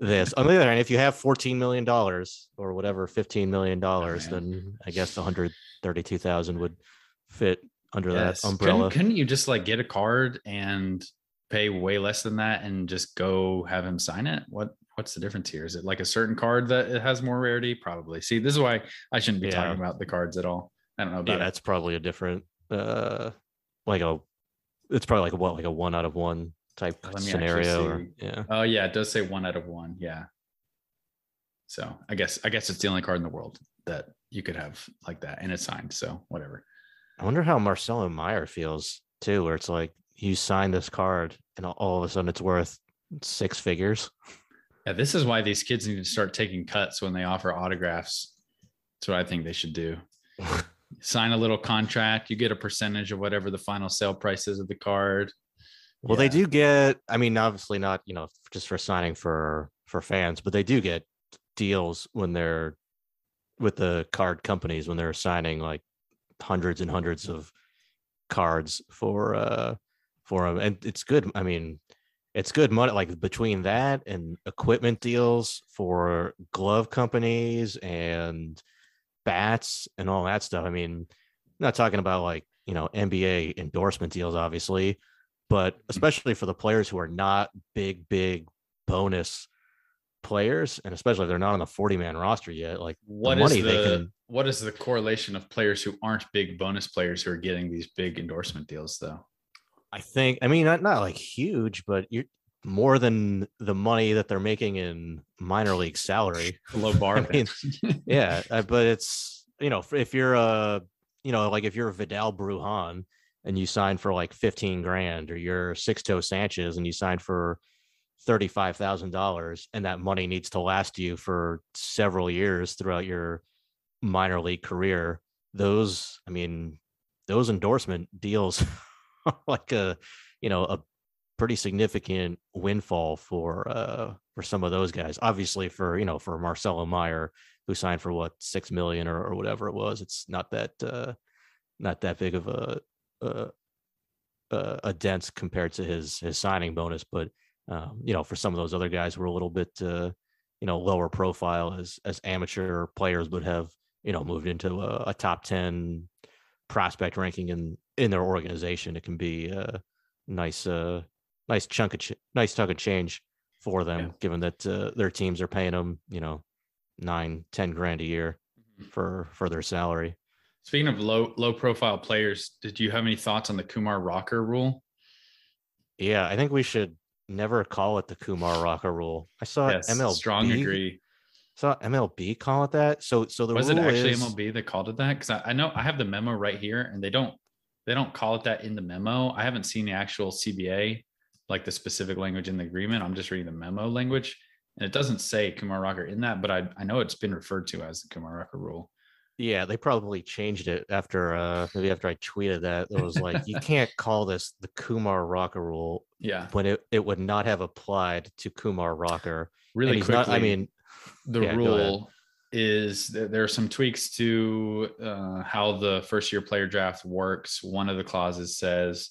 this. On the other hand, if you have $14 million or whatever, fifteen million dollars, then I guess 132,000 would fit under yes. that umbrella. Couldn't, couldn't you just like get a card and pay way less than that and just go have him sign it? What what's the difference here? Is it like a certain card that it has more rarity? Probably. See, this is why I shouldn't be yeah. talking about the cards at all. I don't know about yeah, it. that's probably a different uh like a it's probably like what like a one out of one type scenario. Or, yeah. Oh yeah, it does say one out of one. Yeah. So I guess I guess it's the only card in the world that you could have like that and it's signed. So whatever. I wonder how Marcelo Meyer feels too, where it's like you sign this card and all- of a sudden it's worth six figures. Yeah, this is why these kids need to start taking cuts when they offer autographs. That's what I think they should do. Sign a little contract, you get a percentage of whatever the final sale price is of the card. Well, they do get. I mean, obviously not. You know, just for signing for for fans, but they do get deals when they're with the card companies when they're signing like hundreds and hundreds of cards for uh for them, and it's good. I mean, it's good money. Like between that and equipment deals for glove companies and bats and all that stuff. I mean, I'm not talking about like you know NBA endorsement deals, obviously but especially for the players who are not big, big bonus players, and especially if they're not on the 40 man roster yet, like What the is money the they can. What is the correlation of players who aren't big bonus players who are getting these big endorsement deals though? I think, I mean, not, not like huge, but you're more than the money that they're making in minor league salary. Low bar. I mean, yeah, uh, but it's you know if- if you're a you know like if you're Vidal Brujan and you sign for like 15 grand or you're Sixto Sanchez and you sign for $35,000 and that money needs to last you for several years throughout your minor league career those I mean those endorsement deals are like a you know a pretty significant windfall for uh for some of those guys obviously for you know for Marcelo Meyer who signed for what six million or, or whatever it was. It's not that uh, not that big of a a, a a dent compared to his his signing bonus, but um, you know for some of those other guys were a little bit uh, you know lower profile as as amateur players would have you know moved into a, a top ten prospect ranking in in their organization. It can be a nice uh nice chunk of ch- nice chunk of change for them, Yeah. given that uh, their teams are paying them you know nine, ten grand a year for for their salary. Speaking of low low profile players, did you have any thoughts on the Kumar Rocker rule? Yeah, I think we should never call it the Kumar Rocker rule. I saw yes, MLB strong agree. Saw MLB call it that. So so the Was it actually is, MLB that called it that? Because I, I know I have the memo right here, and they don't they don't call it that in the memo. I haven't seen the actual CBA, like the specific language in the agreement. I'm just reading the memo language, and it doesn't say Kumar Rocker in that, but I I know it's been referred to as the Kumar Rocker rule. Yeah, they probably changed it after uh maybe after I tweeted that. It was like you can't call this the Kumar Rocker rule Yeah, when it, it would not have applied to Kumar Rocker. really quickly. not I mean, the Yeah, rule is that there are some tweaks to uh, how the first year player draft works. One of the clauses says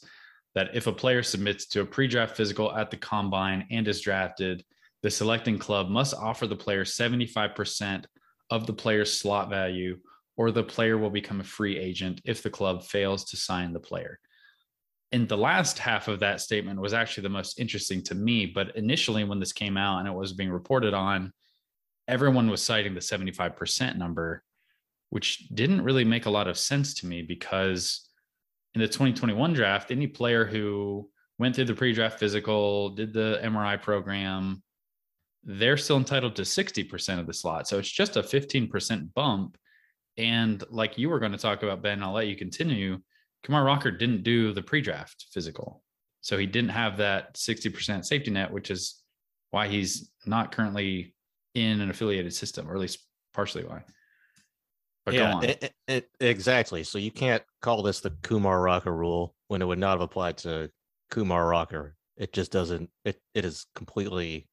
that if a player submits to a pre draft physical at the combine and is drafted, the selecting club must offer the player 75% of the player's slot value, or the player will become a free agent if the club fails to sign the player. And the last half of that statement was actually the most interesting to me. But initially, when this came out and it was being reported on, everyone was citing the 75% number, which didn't really make a lot of sense to me because in the 2021 draft, any player who went through the pre draft physical, did the MRI program, they're still entitled to 60% of the slot. So it's just a 15% bump. And like you were going to talk about, Ben, I'll let you continue. Kumar Rocker didn't do the pre draft physical. So he didn't have that 60% safety net, which is why he's not currently in an affiliated system, or at least partially why. But go on. it- it- exactly. So you can't call this the Kumar Rocker rule when it would not have applied to Kumar Rocker. It just doesn't. It it is completely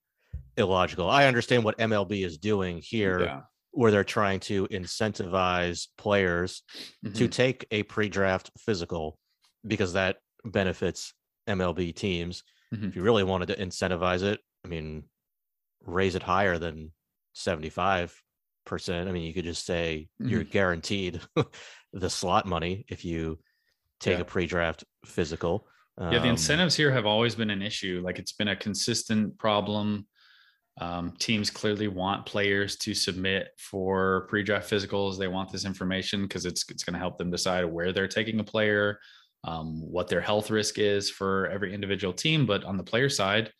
illogical. I understand what MLB is doing here, yeah. where they're trying to incentivize players to Mhm. take a pre-draft physical because that benefits MLB teams. Mhm. If you really wanted to incentivize it, I mean, raise it higher than 75%. I mean, you could just say you're guaranteed the slot money if you take Yeah. a pre-draft physical. Yeah, the Um, incentives here have always been an issue. Like it's been a consistent problem. Um, teams clearly want players to submit for pre-draft physicals. They want this information because it's it's going to help them decide where they're taking a player. um, what their health risk is for every individual team. But on the player side,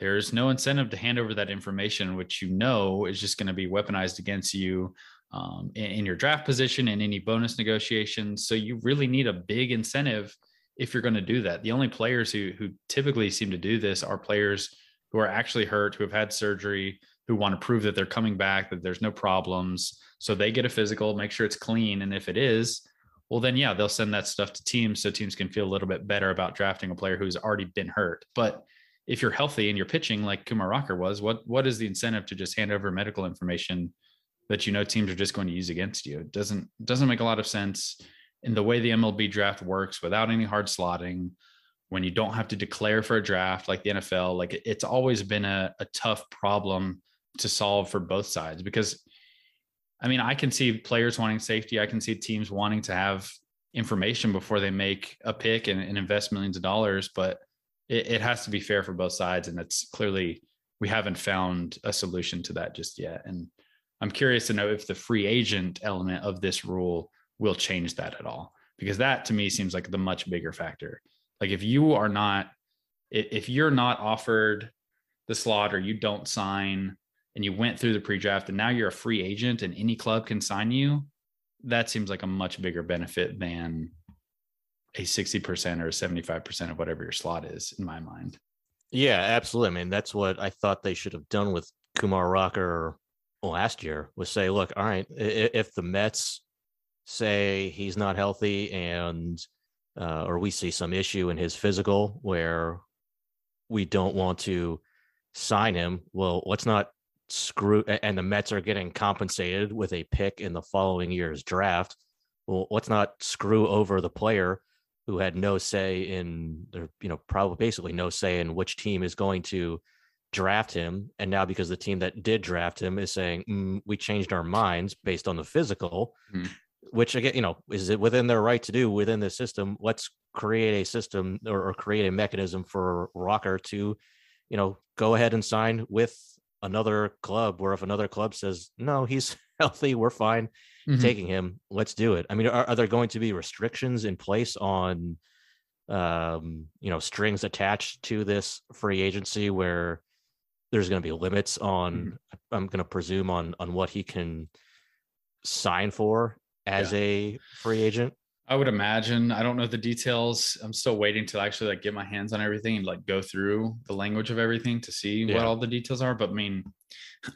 there's no incentive to hand over that information, which you know is just going to be weaponized against you um, in, in, your draft position and any bonus negotiations. So you really need a big incentive if you're going to do that. The only players who who typically seem to do this are players who are actually hurt, who have had surgery, who want to prove that they're coming back, that there's no problems. So they get a physical, make sure it's clean, and if it is, well then yeah, they'll send that stuff to teams so teams can feel a little bit better about drafting a player who's already been hurt. But if you're healthy and you're pitching like Kumar Rocker was, what what is the incentive to just hand over medical information that you know teams are just going to use against you? It doesn't doesn't make a lot of sense in the way the MLB draft works without any hard slotting. When you don't have to declare for a draft like the NFL, like it's always been a, a tough problem to solve for both sides because I mean, I can see players wanting safety. I can see teams wanting to have information before they make a pick and, and invest millions of dollars. But it, it has to be fair for both sides. And it's clearly, we haven't found a solution to that just yet. And I'm curious to know if the free agent element of this rule will change that at all, because that to me seems like the much bigger factor. Like if you are not, if you're not offered the slot or you don't sign and you went through the pre-draft and now you're a free agent and any club can sign you, that seems like a much bigger benefit than a 60% or a 75% of whatever your slot is in my mind. Yeah, absolutely. I mean, that's what I thought they should have done with Kumar Rocker last year was say, look, all right, if the Mets say he's not healthy and uh, or we see some issue in his physical where we don't want to sign him, well, let's not screw and the Mets are getting compensated with a pick in the following year's draft. Well, let's not screw over the player who had no say in, or you know, probably basically no say in which team is going to draft him. And now because the team that did draft him is saying mm, we changed our minds based on the physical, mm. which again, you know, is it within their right to do within the system? Let's create a system or, or create a mechanism for Rocker to, you know, go ahead and sign with another club. Where if another club says no, he's healthy, we're fine mm-hmm. taking him. Let's do it. I mean, are, are there going to be restrictions in place on, um, you know, strings attached to this free agency where there's going to be limits on? Mm-hmm. I'm going to presume on on what he can sign for as yeah. a free agent. I would imagine. I don't know the details. I'm still waiting to actually like get my hands on everything and like go through the language of everything to see yeah. what all the details are. But I mean,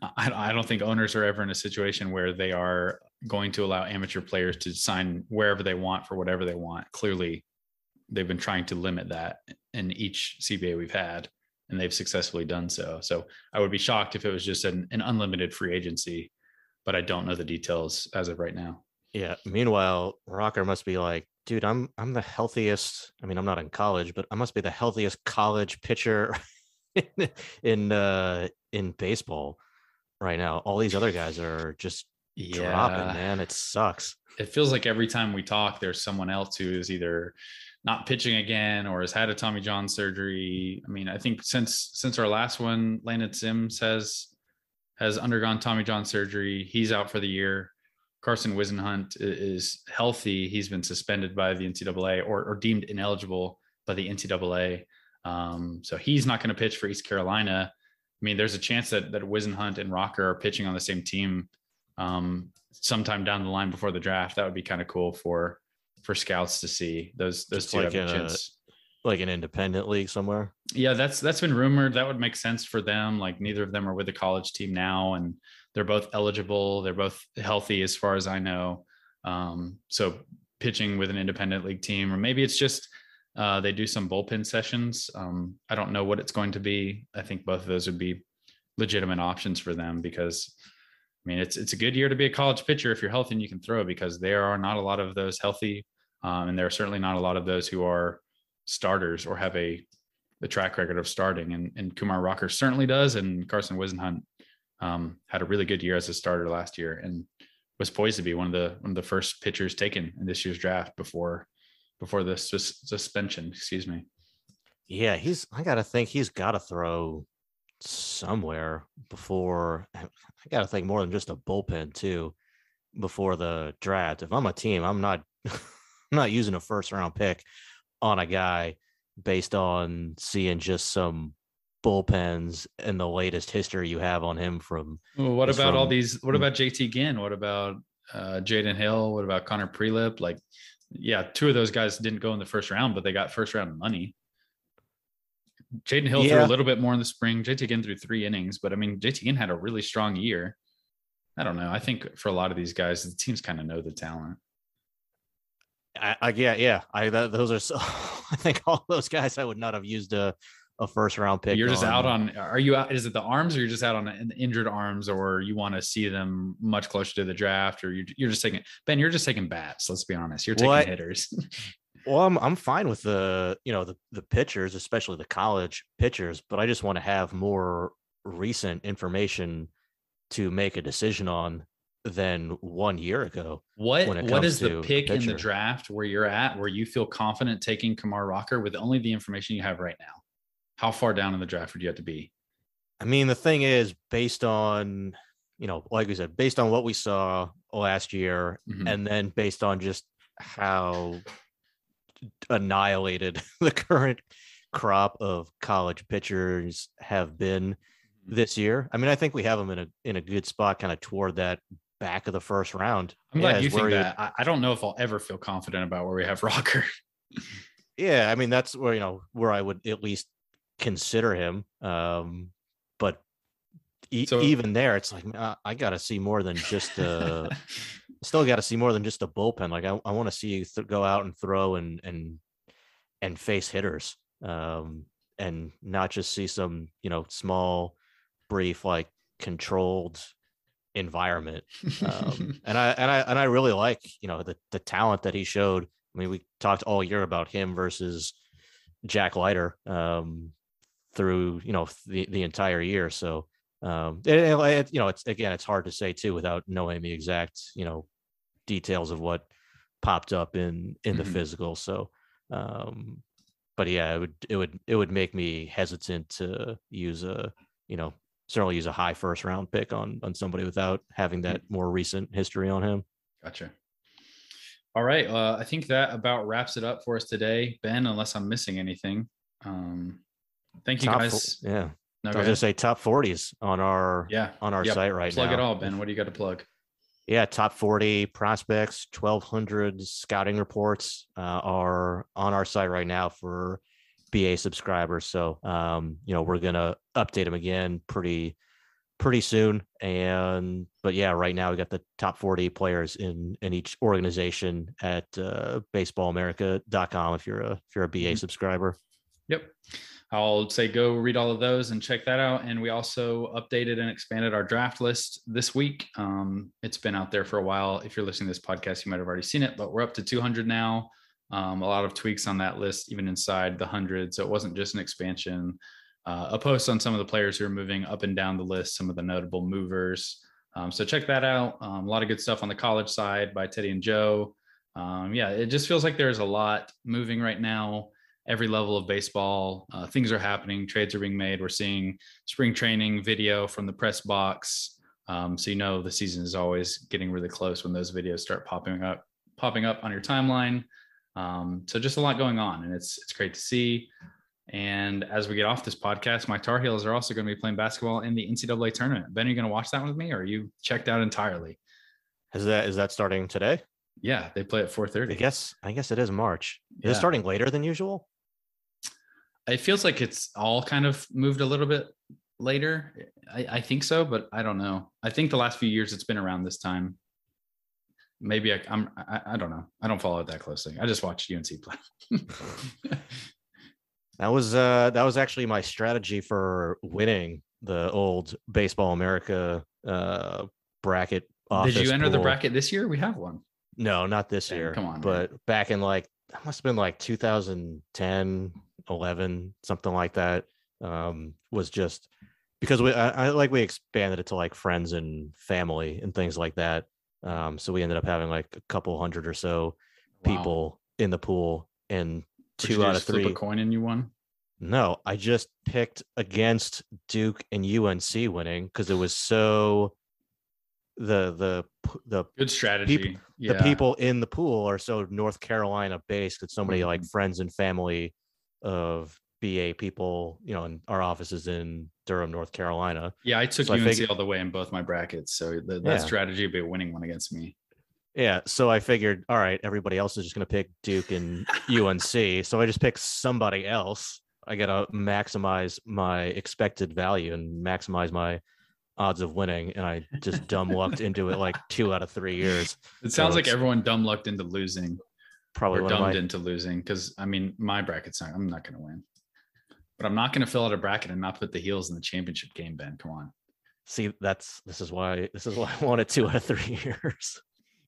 I, I don't think owners are ever in a situation where they are going to allow amateur players to sign wherever they want for whatever they want. Clearly, they've been trying to limit that in each CBA we've had, and they've successfully done so. So I would be shocked if it was just an, an unlimited free agency, but I don't know the details as of right now. Yeah. Meanwhile, Rocker must be like, dude, I'm I'm the healthiest. I mean, I'm not in college, but I must be the healthiest college pitcher in uh, in baseball right now. All these other guys are just yeah. dropping, man. It sucks. It feels like every time we talk, there's someone else who is either not pitching again or has had a Tommy John surgery. I mean, I think since since our last one, Landon Sims has has undergone Tommy John surgery. He's out for the year. Carson Whisenhunt is healthy. He's been suspended by the NCAA or, or deemed ineligible by the NCAA. Um, so he's not going to pitch for East Carolina. I mean, there's a chance that that Whisenhunt and Rocker are pitching on the same team um, sometime down the line before the draft. That would be kind of cool for for scouts to see those those two like have a chance. Like an independent league somewhere. Yeah, that's that's been rumored. That would make sense for them. Like neither of them are with the college team now, and they're both eligible. They're both healthy, as far as I know. Um, so pitching with an independent league team, or maybe it's just uh, they do some bullpen sessions. Um, I don't know what it's going to be. I think both of those would be legitimate options for them because I mean it's it's a good year to be a college pitcher if you're healthy and you can throw because there are not a lot of those healthy, um, and there are certainly not a lot of those who are starters or have a the track record of starting. And, and Kumar Rocker certainly does, and Carson Whisenhunt um, had a really good year as a starter last year and was poised to be one of the one of the first pitchers taken in this year's draft before before the sus- suspension. Excuse me. Yeah, he's. I gotta think he's got to throw somewhere before. I gotta think more than just a bullpen too before the draft. If I'm a team, I'm not I'm not using a first round pick on a guy based on seeing just some bullpens and the latest history you have on him from. Well, what about all these? What about JT Ginn? What about uh, Jaden Hill? What about Connor Prielipp? Like, yeah, two of those guys didn't go in the first round, but they got first round money. Jaden Hill threw a little bit more in the spring. JT Ginn threw three innings, but I mean, JT Ginn had a really strong year. I don't know. I think for a lot of these guys, the teams kind of know the talent. I, I yeah, yeah. I that, those are so. I think all those guys I would not have used a a first round pick. You're just out on. Are you out? Is it the arms, or you're just out on an injured arms, or you want to see them much closer to the draft, or you're you're just taking Ben? You're just taking bats. Let's be honest. You're taking hitters. Well, I'm I'm fine with the you know the the pitchers, especially the college pitchers, but I just want to have more recent information to make a decision on than one year ago. What what the pick in the draft where you're at where you feel confident taking Kumar Rocker with only the information you have right now? How far down in the draft would you have to be? I mean, the thing is, based on you know, like we said, based on what we saw last year, Mhm. and then based on just how annihilated the current crop of college pitchers have been this year. I mean, I think we have them in a in a good spot, kind of toward that back of the first round. I'm Yeah, glad you think that. I, I don't know if I'll ever feel confident about where we have Rocker. Yeah, I mean that's where you know where I would at least consider him. Um, but e- So- even there, it's like uh, I got to see more than just uh still got to see more than just a bullpen. Like I, I want to see you th- go out and throw and and and face hitters, um, and not just see some you know small, brief like controlled environment. Um, and I and I and I really like you know the the talent that he showed. I mean, we talked all year about him versus Jack Leiter um, through you know the the entire year. So um, it, it- you know, it's again, it's hard to say too without knowing the exact you know details of what popped up in in the Mhm. physical. So, um, but yeah, it would it would it would make me hesitant to use a you know certainly use a high first round pick on on somebody without having that more recent history on him. Gotcha. All right. Uh, I think that about wraps it up for us today, Ben. Unless I'm missing anything. Um, thank you Top guys. yeah, No, I go was gonna say top forties on our yeah. on our Yep. site right Plug now. Plug it all, Ben. What do you got to plug? Yeah, top 40 prospects, 1200 scouting reports uh, are on our site right now for BA subscribers. So, um, you know, we're going to update them again pretty, pretty soon. And, but yeah, right now we got the top 40 players in, in each organization at uh, baseballamerica.com if you're a, if you're a BA Mhm. subscriber. Yep. I'll say go read all of those and check that out. And we also updated and expanded our draft list this week. Um, it's been out there for a while. If you're listening to this podcast, you might have already seen it, but we're up to 200 now. Um, a lot of tweaks on that list, even inside the 100. So it wasn't just an expansion. Uh, a post on some of the players who are moving up and down the list, some of the notable movers. Um, so check that out. Um, a lot of good stuff on the college side by Teddy and Joe. Um, yeah, it just feels like there's a lot moving right now every level of baseball. Uh, things are happening, trades are being made. We're seeing spring training video from the press box. Um, so you know the season is always getting really close when those videos start popping up, popping up on your timeline. Um, so just a lot going on, and it's it's great to see. And as we get off this podcast, my Tar Heels are also going to be playing basketball in the NCAA tournament. Ben, are you going to watch that with me, or are you checked out entirely? Is that, is that starting today? Yeah, they play at 4:30. I guess, I guess it is March. Is Yeah. it starting later than usual? It feels like it's all kind of moved a little bit later. I, I think so, but I don't know. I think the last few years it's been around this time. Maybe I, I'm. I, I don't know. I don't follow it that closely. I just watch UNC play. That was uh that was actually my strategy for winning the old Baseball America uh bracket. Did you enter the bracket this year? We have one. No, not this Man, year. come on, man. but back in like that must have been like 2010, 11, something like that. Um, was just because we I, I like we expanded it to like friends and family and things like that. Um, so we ended up having like a couple hundred or so Wow. people in the pool, and two out of just flip three. a coin and you won. No, I just picked against Duke and UNC winning because it was so the the the good strategy. Peop- yeah. the people in the pool are so North Carolina based that so many like Mhm. friends and family of BA people, you know, and our office is in Durham, North Carolina. Yeah, I took So I UNC all the way in both my brackets, so the, that Yeah. strategy would be a winning one against me. Yeah, so I figured, all right, everybody else is just going to pick Duke and UNC, so I just pick somebody else. I got to maximize my expected value and maximize my odds of winning, and I just dumb lucked into it like two out of three years. It sounds like everyone dumb lucked into losing Probably or dumbed my into losing because I mean my bracket's not. I'm not going to win, but I'm not going to fill out a bracket and not put the heels in the championship game. Ben, come on. see. That's this is why this is why I wanted two out of three years.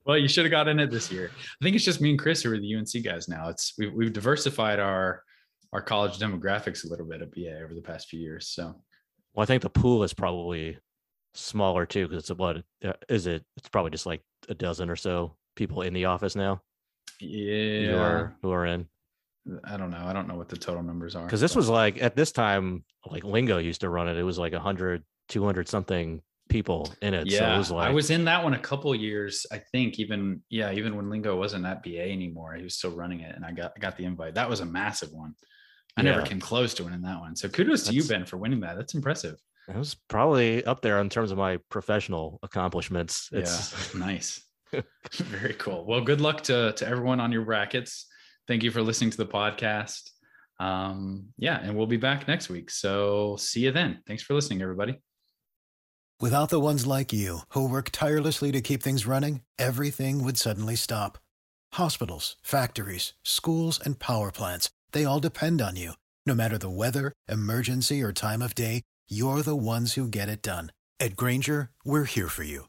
Well, you should have got in it this year. I think it's just me and Chris who are the UNC guys now. It's we've we've diversified our our college demographics a little bit at BA over the past few years. So Well, I think the pool is probably smaller too because it's about uh, is it? It's probably just like a dozen or so people in the office now who yeah, are who are in. I don't know. I don't know what the total numbers are because this but- was like at this time like Lingo used to run it it was like 100 200 something people in it so yeah, it was like I was in that one a couple years. I think even yeah, even when Lingo wasn't at BA anymore, he was still running it, and I got I got the invite. That was a massive one. I never Yeah. came close to winning that one. So kudos to you, Ben, for winning that. That's impressive. it was probably up there in terms of my professional accomplishments it's yeah, nice. Very cool. Well, good luck to to everyone on your brackets. Thank you for listening to the podcast. Um, yeah, and we'll be back next week. So see you then. Thanks for listening, everybody. Without the ones like you, who work tirelessly to keep things running, everything would suddenly stop. Hospitals, factories, schools, and power plants, they all depend on you. No matter the weather, emergency, or time of day, you're the ones who get it done. At Grainger, we're here for you